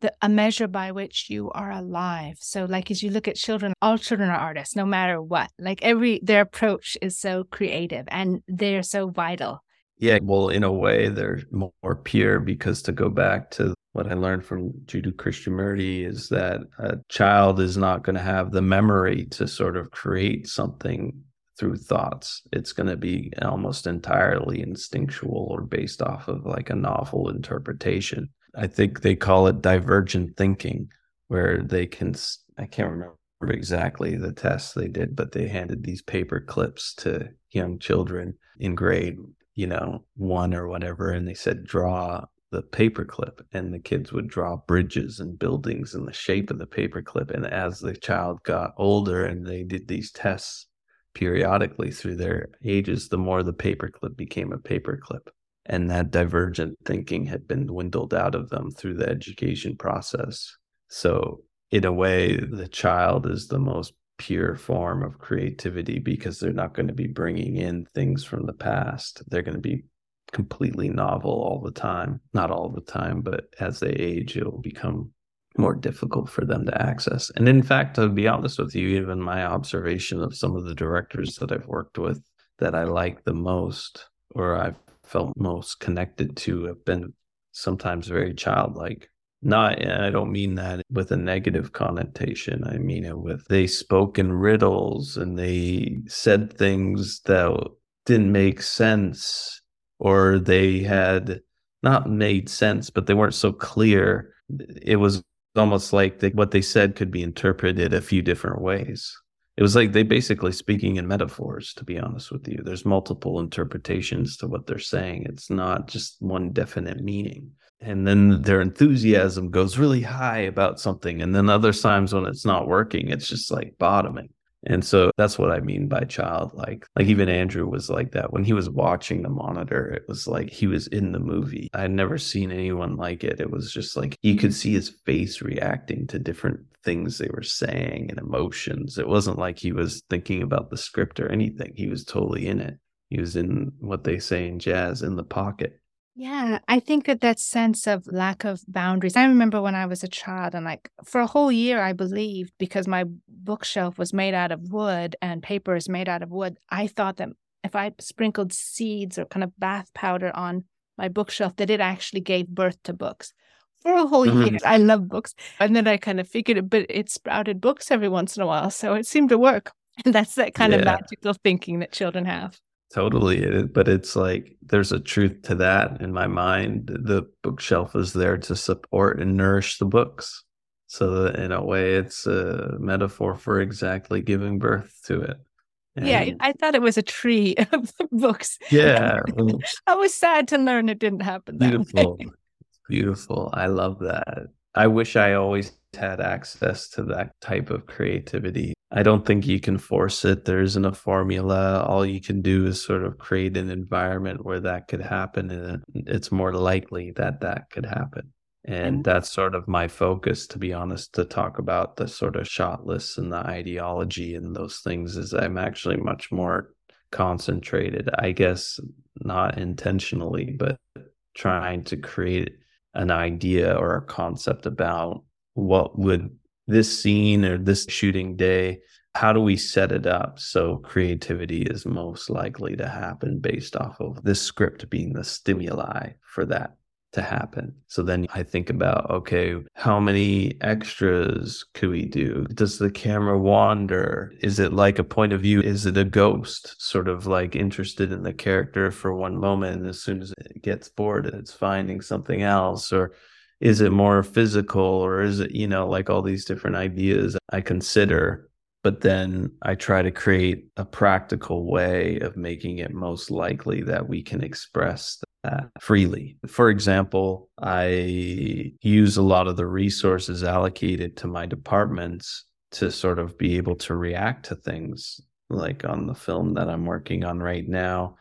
the, a measure by which you are alive. So, like as you look at children, all children are artists, no matter what. Like every their approach is so creative and they're so vital. Yeah, well, in a way, they're more pure because to go back to what I learned from Jiddu Krishnamurti is that a child is not going to have the memory to sort of create something through thoughts. It's going to be almost entirely instinctual or based off of like a novel interpretation. I think they call it divergent thinking, where they can, I can't remember exactly the tests they did, but they handed these paper clips to young children in grade, you know, one or whatever, and they said, draw the paperclip and the kids would draw bridges and buildings in the shape of the paperclip and as the child got older and they did these tests periodically through their ages the more the paperclip became a paperclip. And that divergent thinking had been dwindled out of them through the education process. So in a way the child is the most pure form of creativity because they're not going to be bringing in things from the past. They're going to be completely novel all the time. Not all the time, but as they age, it'll become more difficult for them to access. And in fact, to be honest with you, even my observation of some of the directors that I've worked with that I like the most or I've felt most connected to have been sometimes very childlike. Not, I don't mean that with a negative connotation. I mean it with they spoke in riddles and they said things that didn't make sense or they had not made sense, but they weren't so clear. It was almost like they, what they said could be interpreted a few different ways. It was like they basically speaking in metaphors, to be honest with you. There's multiple interpretations to what they're saying. It's not just one definite meaning. And then their enthusiasm goes really high about something. And then other times when it's not working, it's just like bottoming. And so that's what I mean by childlike. Like even Andrew was like that when he was watching the monitor. It was like he was in the movie. I had never seen anyone like it. It was just like you could see his face reacting to different things they were saying and emotions. It wasn't like he was thinking about the script or anything. He was totally in it. He was in what they say in jazz in the pocket. Yeah, I think that that sense of lack of boundaries. I remember when I was a child, and like for a whole year, I believed because my bookshelf was made out of wood and paper is made out of wood. I thought that if I sprinkled seeds or kind of bath powder on my bookshelf, that it actually gave birth to books. For a whole mm-hmm. year, I love books. And then I kind of figured it, but it sprouted books every once in a while. So it seemed to work. And that's that kind yeah. of magical thinking that children have. Totally. Eh, but it's like there's a truth to that in my mind. The bookshelf is there to support and nourish the books. So, in a way, it's a metaphor for exactly giving birth to it. And yeah, I thought it was a tree of books. Yeah. I was sad to learn it didn't happen. beautiful. Beautiful. I love that. I wish I always had access to that type of creativity. I don't think you can force it. There isn't a formula. All you can do is sort of create an environment where that could happen. And it's more likely that that could happen. And mm-hmm. that's sort of my focus, to be honest, to talk about the sort of shot lists and the ideology and those things is I'm actually much more concentrated, I guess, not intentionally, but trying to create an idea or a concept about what would this scene or this shooting day how do we set it up so creativity is most likely to happen based off of this script being the stimuli for that to happen. So then I think about okay, how many extras could we do? Does the camera wander? Is it like a point of view? Is it a ghost, sort of like interested in the character for one moment and as soon as it gets bored it's finding something else? Or is it more physical or is it, you know, like all these different ideas I consider but then I try to create a practical way of making it most likely that we can express that freely. For example, I use a lot of the resources allocated to my departments to sort of be able to react to things like on the film that I'm working on right now.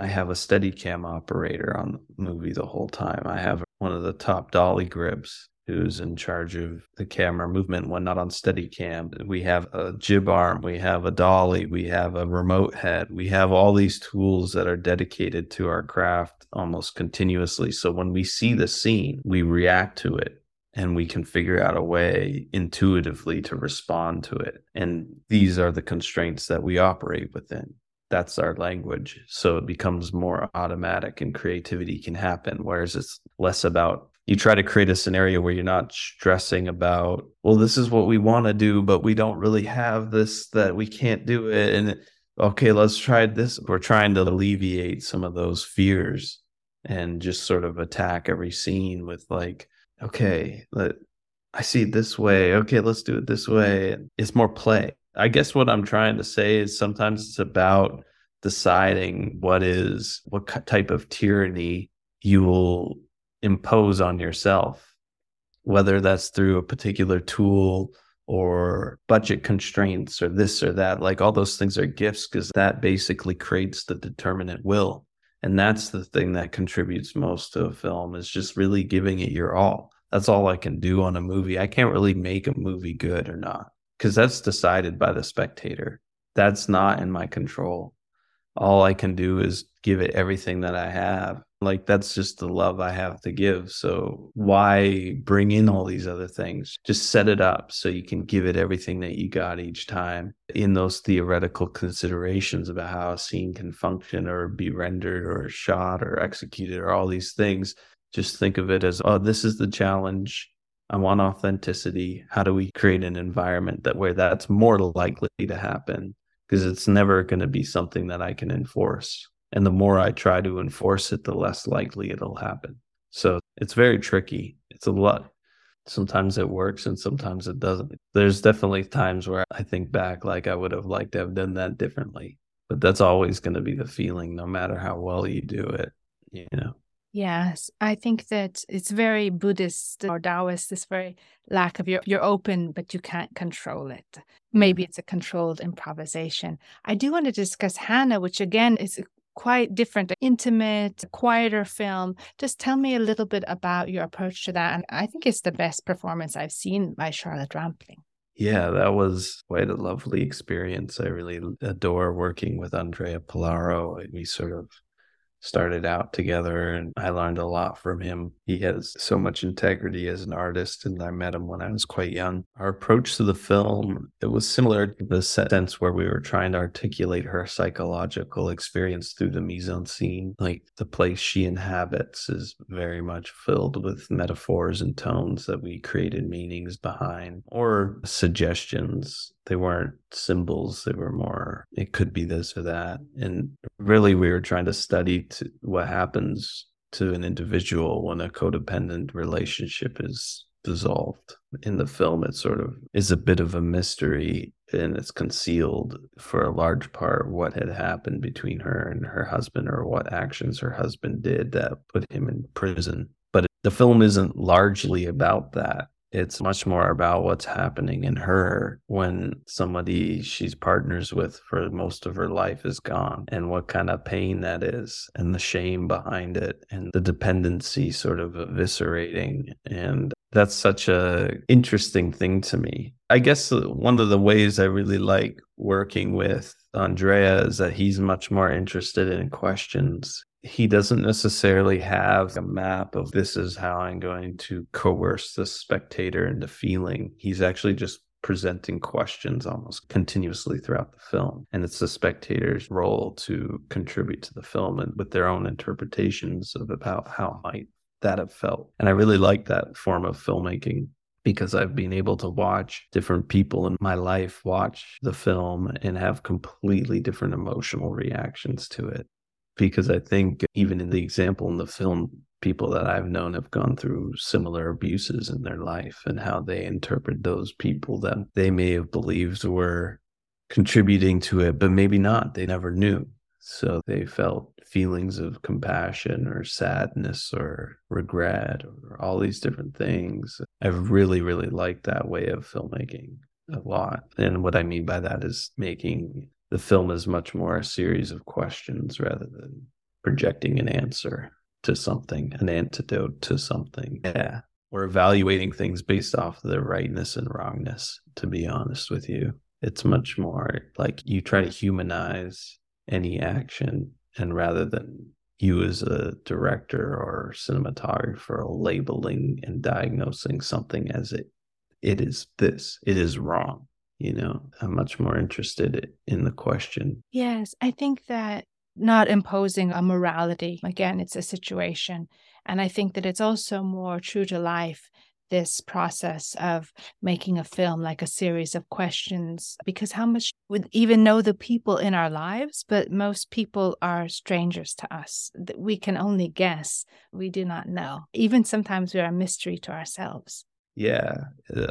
I have a Steadicam operator on the movie the whole time. I have one of the top dolly grips who's in charge of the camera movement when not on Steadicam. We have a jib arm, we have a dolly, we have a remote head. We have all these tools that are dedicated to our craft almost continuously. So when we see the scene, we react to it and we can figure out a way intuitively to respond to it. And these are the constraints that we operate within. That's our language. So it becomes more automatic and creativity can happen. Whereas it's less about you try to create a scenario where you're not stressing about, well, this is what we want to do, but we don't really have this that we can't do it. And okay, let's try this. We're trying to alleviate some of those fears and just sort of attack every scene with like, okay, let, I see it this way. Okay, let's do it this way. It's more play. I guess what I'm trying to say is sometimes it's about deciding what is what type of tyranny you will impose on yourself, whether that's through a particular tool or budget constraints or this or that. Like all those things are gifts because that basically creates the determinate will. And that's the thing that contributes most to a film is just really giving it your all. That's all I can do on a movie. I can't really make a movie good or not because that's decided by the spectator. That's not in my control. All I can do is give it everything that I have like that's just the love I have to give. So why bring in all these other things? Just set it up so you can give it everything that you got each time in those theoretical considerations about how a scene can function or be rendered or shot or executed or all these things. Just think of it as, oh, this is the challenge. I want authenticity. How do we create an environment that where that's more likely to happen? Because it's never going to be something that I can enforce. And the more I try to enforce it, the less likely it'll happen. So it's very tricky. It's a lot. Sometimes it works and sometimes it doesn't. There's definitely times where I think back like I would have liked to have done that differently. But that's always going to be the feeling, no matter how well you do it, you know. Yes, I think that it's very Buddhist or Taoist, this very lack of you're, you're open, but you can't control it. Maybe mm. it's a controlled improvisation. I do want to discuss Hannah, which again is quite different, intimate, quieter film. Just tell me a little bit about your approach to that. And I think it's the best performance I've seen by Charlotte Rampling. Yeah, that was quite a lovely experience. I really adore working with Andrea Pallaoro. We sort of started out together and I learned a lot from him. He has so much integrity as an artist and I met him when I was quite young. Our approach to the film, it was similar to the sense where we were trying to articulate her psychological experience through the mise en scene. Like the place she inhabits is very much filled with metaphors and tones that we created meanings behind or suggestions they weren't symbols they were more it could be this or that and really we were trying to study to what happens to an individual when a codependent relationship is dissolved. In the film it sort of is a bit of a mystery and it's concealed for a large part what had happened between her and her husband or what actions her husband did that put him in prison. But the film isn't largely about that it's much more about what's happening in her when somebody she's partners with for most of her life is gone and what kind of pain that is and the shame behind it and the dependency sort of eviscerating and that's such a interesting thing to me. I guess uh, one of the ways I really like working with Andrea is that he's much more interested in questions he doesn't necessarily have a map of this is how I'm going to coerce the spectator into feeling. He's actually just presenting questions almost continuously throughout the film. And it's the spectator's role to contribute to the film and with their own interpretations of about how might that have felt. And I really like that form of filmmaking because I've been able to watch different people in my life watch the film and have completely different emotional reactions to it because I think even in the example in the film, people that I've known have gone through similar abuses in their life and how they interpret those people that they may have believed were contributing to it, but maybe not. They never knew. So they felt feelings of compassion or sadness or regret or all these different things. I've really, really liked that way of filmmaking a lot. And what I mean by that is making the film is much more a series of questions rather than projecting an answer to something, an antidote to something. Yeah. We're evaluating things based off the rightness and wrongness, to be honest with you. It's much more like you try to humanize any action and rather than you as a director or cinematographer labeling and diagnosing something as it it is this it is wrong you know i'm much more interested in the question. Yes i think that not imposing a morality again it's a situation and i think that it's also more true to life this process of making a film like a series of questions because how much would even know the people in our lives but most people are strangers to us we can only guess we do not know even sometimes we're a mystery to ourselves yeah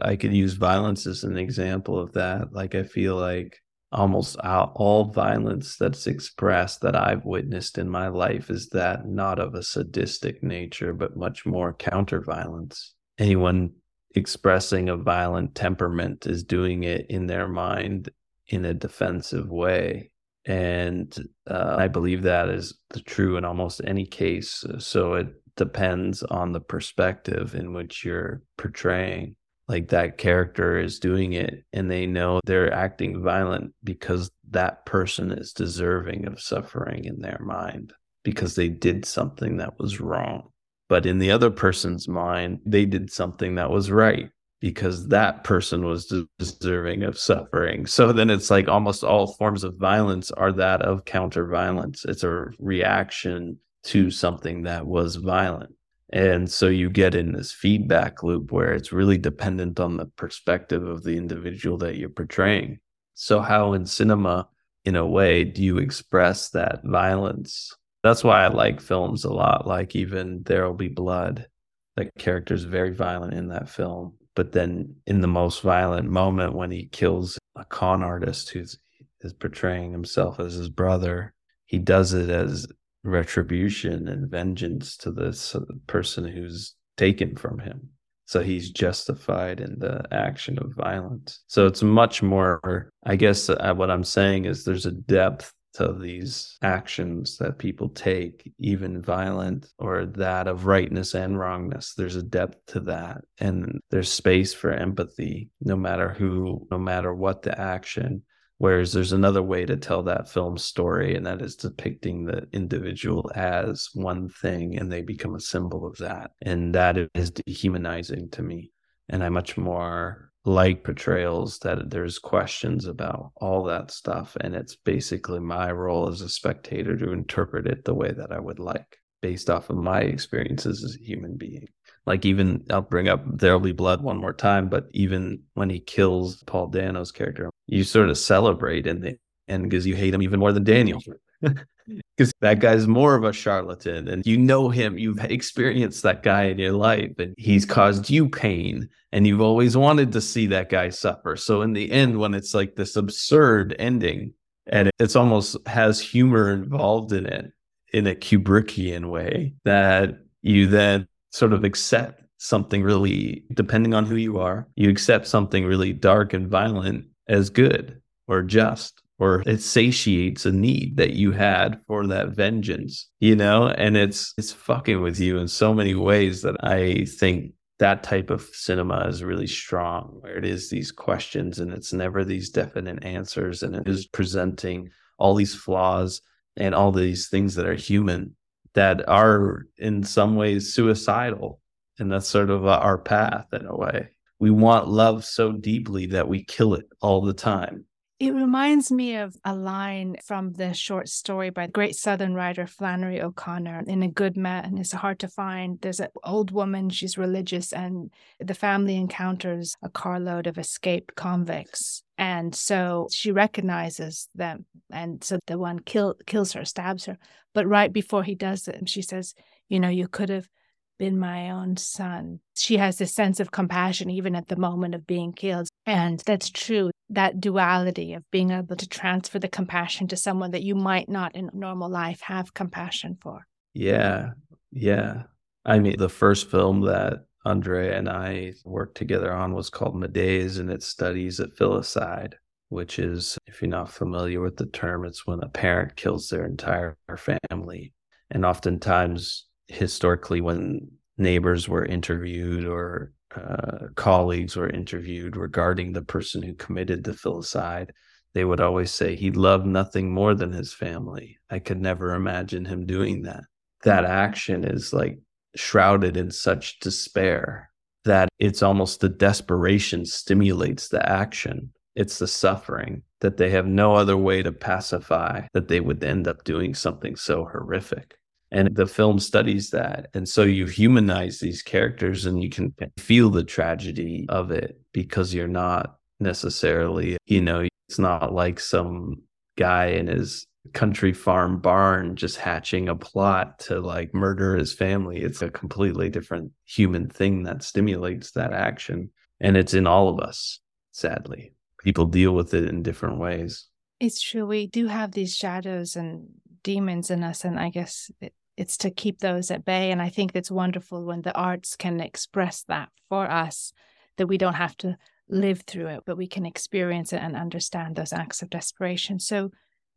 i could use violence as an example of that like i feel like almost all violence that's expressed that I've witnessed in my life is that not of a sadistic nature, but much more counter violence anyone expressing a violent temperament is doing it in their mind in a defensive way. And uh, I believe that is true in almost any case. So it depends on the perspective in which you're portraying. Like that character is doing it and they know they're acting violent because that person is deserving of suffering in their mind because they did something that was wrong. But in the other person's mind, they did something that was right because that person was deserving of suffering. So then it's like almost all forms of violence are that of counter violence. It's a reaction to something that was violent. And so you get in this feedback loop where it's really dependent on the perspective of the individual that you're portraying. So, how in cinema, in a way, do you express that violence that's why I like films a lot. Like even There'll Be Blood, the character is very violent in that film. But then in the most violent moment when he kills a con artist who's is portraying himself as his brother, he does it as retribution and vengeance to this person who's taken from him. So he's justified in the action of violence. So it's much more, I guess, uh, what I'm saying is there's a depth to these actions that people take, even violent or that of rightness and wrongness. There's a depth to that. And there's space for empathy, no matter who, no matter what the action. Whereas there's another way to tell that film story, and that is depicting the individual as one thing and they become a symbol of that. And that is dehumanizing to me. And I much more like portrayals that there's questions about all that stuff and it's basically my role as a spectator to interpret it the way that I would like based off of my experiences as a human being like even I'll bring up There'll Be Blood one more time but even when he kills Paul Dano's character you sort of celebrate in the end because you hate him even more than Daniel. Because that guy's more of a charlatan and you know him you've experienced that guy in your life and he's caused you pain and you've always wanted to see that guy suffer. So in the end when it's like this absurd ending and it's almost has humor involved in it in a kubrickian way that you then sort of accept something really depending on who you are you accept something really dark and violent as good or just or it satiates a need that you had for that vengeance you know? And it's it's fucking with you in so many ways that i think that type of cinema is really strong where it is these questions and it's never these definite answers and it is presenting all these flaws and all these things that are human that are in some ways suicidal. And that's sort of our path in a way we want love so deeply that we kill it all the time it reminds me of a line from the short story by the great Southern writer Flannery O'Connor in A Good Man. It's hard to find. There's an old woman, she's religious, and the family encounters a carload of escaped convicts. And so she recognizes them. And so the one kill, kills her, stabs her. But right before he does it, she says, You know, you could have been my own son. She has this sense of compassion even at the moment of being killed. And that's true. that duality of being able to transfer the compassion to someone that you might not in normal life have compassion for. Yeah. Yeah. I mean, the first film that Andre and I worked together on was called Medeas, and it studies filicide, which is, if you're not familiar with the term, it's when a parent kills their entire family. And oftentimes, historically, when neighbors were interviewed or uh, colleagues were interviewed regarding the person who committed the filicide, they would always say he loved nothing more than his family. I could never imagine him doing that. That action is like shrouded in such despair that it's almost the desperation stimulates the action. It's the suffering that they have no other way to pacify that they would end up doing something so horrific. And the film studies that. And so you humanize these characters and you can feel the tragedy of it because you're not necessarily, you know, it's not like some guy in his country farm barn just hatching a plot to like murder his family. It's a completely different human thing that stimulates that action. And it's in all of us, sadly. People deal with it in different ways. It's true. We do have these shadows and demons in us. And I guess it, it's to keep those at bay. And I think it's wonderful when the arts can express that for us, that we don't have to live through it, but we can experience it and understand those acts of desperation. So,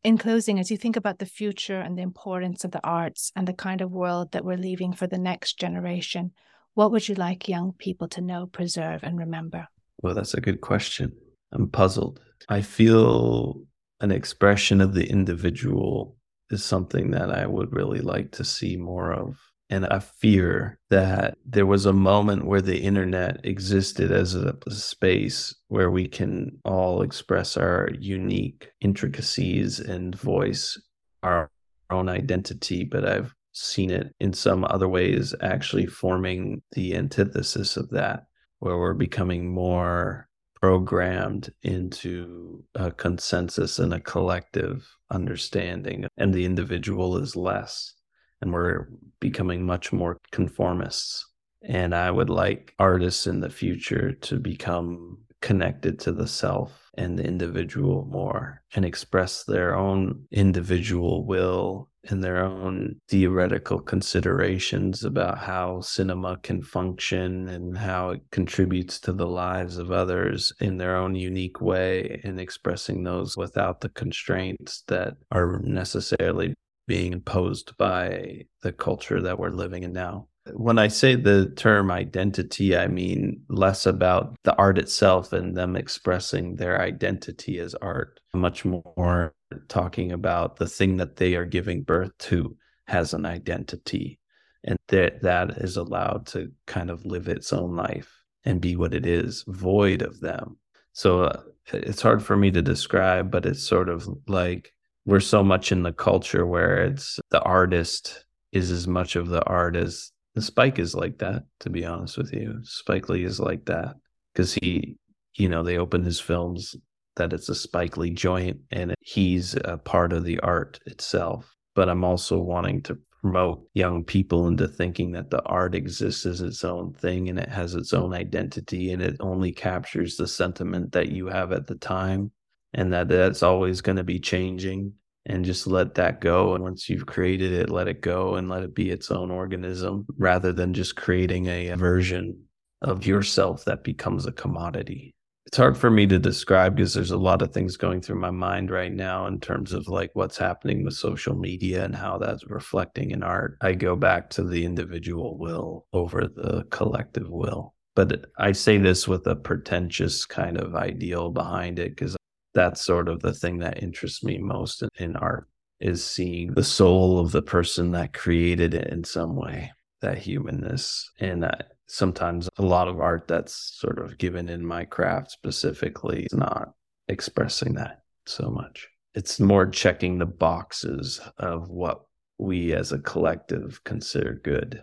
in closing, as you think about the future and the importance of the arts and the kind of world that we're leaving for the next generation, what would you like young people to know, preserve, and remember? Well, that's a good question. I'm puzzled. I feel an expression of the individual is something that I would really like to see more of. And I fear that there was a moment where the internet existed as a, space where we can all express our unique intricacies and voice our own identity. But I've seen it in some other ways actually forming the antithesis of that, where we're becoming more programmed into a consensus and a collective understanding, and the individual is less. And we're becoming much more conformists. And I would like artists in the future to become connected to the self and the individual more and express their own individual will and their own theoretical considerations about how cinema can function and how it contributes to the lives of others in their own unique way and expressing those without the constraints that are necessarily being imposed by the culture that we're living in now. When I say the term identity, I mean less about the art itself and them expressing their identity as art, much more talking about the thing that they are giving birth to has an identity and that that is allowed to kind of live its own life and be what it is, void of them. So uh, it's hard for me to describe, but it's sort of like we're so much in the culture where it's the artist is as much of the art as the Spike is like that, to be honest with you. Spike Lee is like that because he, you know, they open his films that it's a Spike Lee joint and he's a part of the art itself. But I'm also wanting to promote young people into thinking that the art exists as its own thing and it has its own identity and it only captures the sentiment that you have at the time and that that's always going to be changing and just let that go. And once you've created it, let it go and let it be its own organism rather than just creating a version of yourself that becomes a commodity. It's hard for me to describe because there's a lot of things going through my mind right now in terms of like what's happening with social media and how that's reflecting in art. I go back to the individual will over the collective will. But I say this with a pretentious kind of ideal behind it because that's sort of the thing that interests me most in, in art is seeing the soul of the person that created it in some way that humanness and uh, sometimes a lot of art that's sort of given in my craft specifically is not expressing that so much it's more checking the boxes of what we as a collective consider good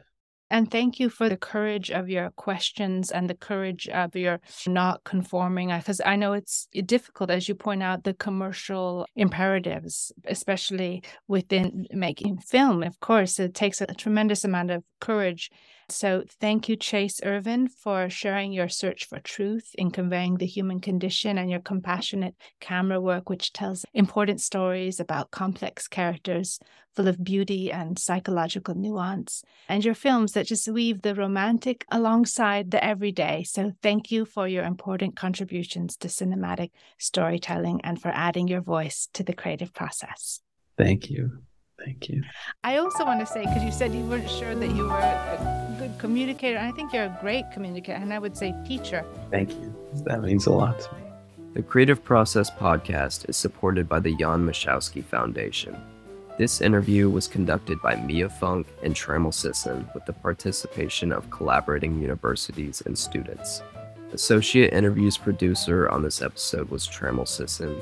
and thank you for the courage of your questions and the courage of your not conforming. Because I know it's difficult, as you point out, the commercial imperatives, especially within making film. Of course, it takes a tremendous amount of courage So, thank you, Chayse Irvin, for sharing your search for truth in conveying the human condition and your compassionate camera work, which tells important stories about complex characters full of beauty and psychological nuance, and your films that just weave the romantic alongside the everyday. So, thank you for your important contributions to cinematic storytelling and for adding your voice to the creative process. Thank you. Thank you. I also want to say, because you said you weren't sure that you were a good communicator, I think you're a great communicator, and I would say teacher. Thank you. That means a lot to me. The Creative Process podcast is supported by the Jan Michalski Foundation. This interview was conducted by Mia Funk and Trammell Sisson with the participation of collaborating universities and students. Associate interviews producer on this episode was Trammell Sisson,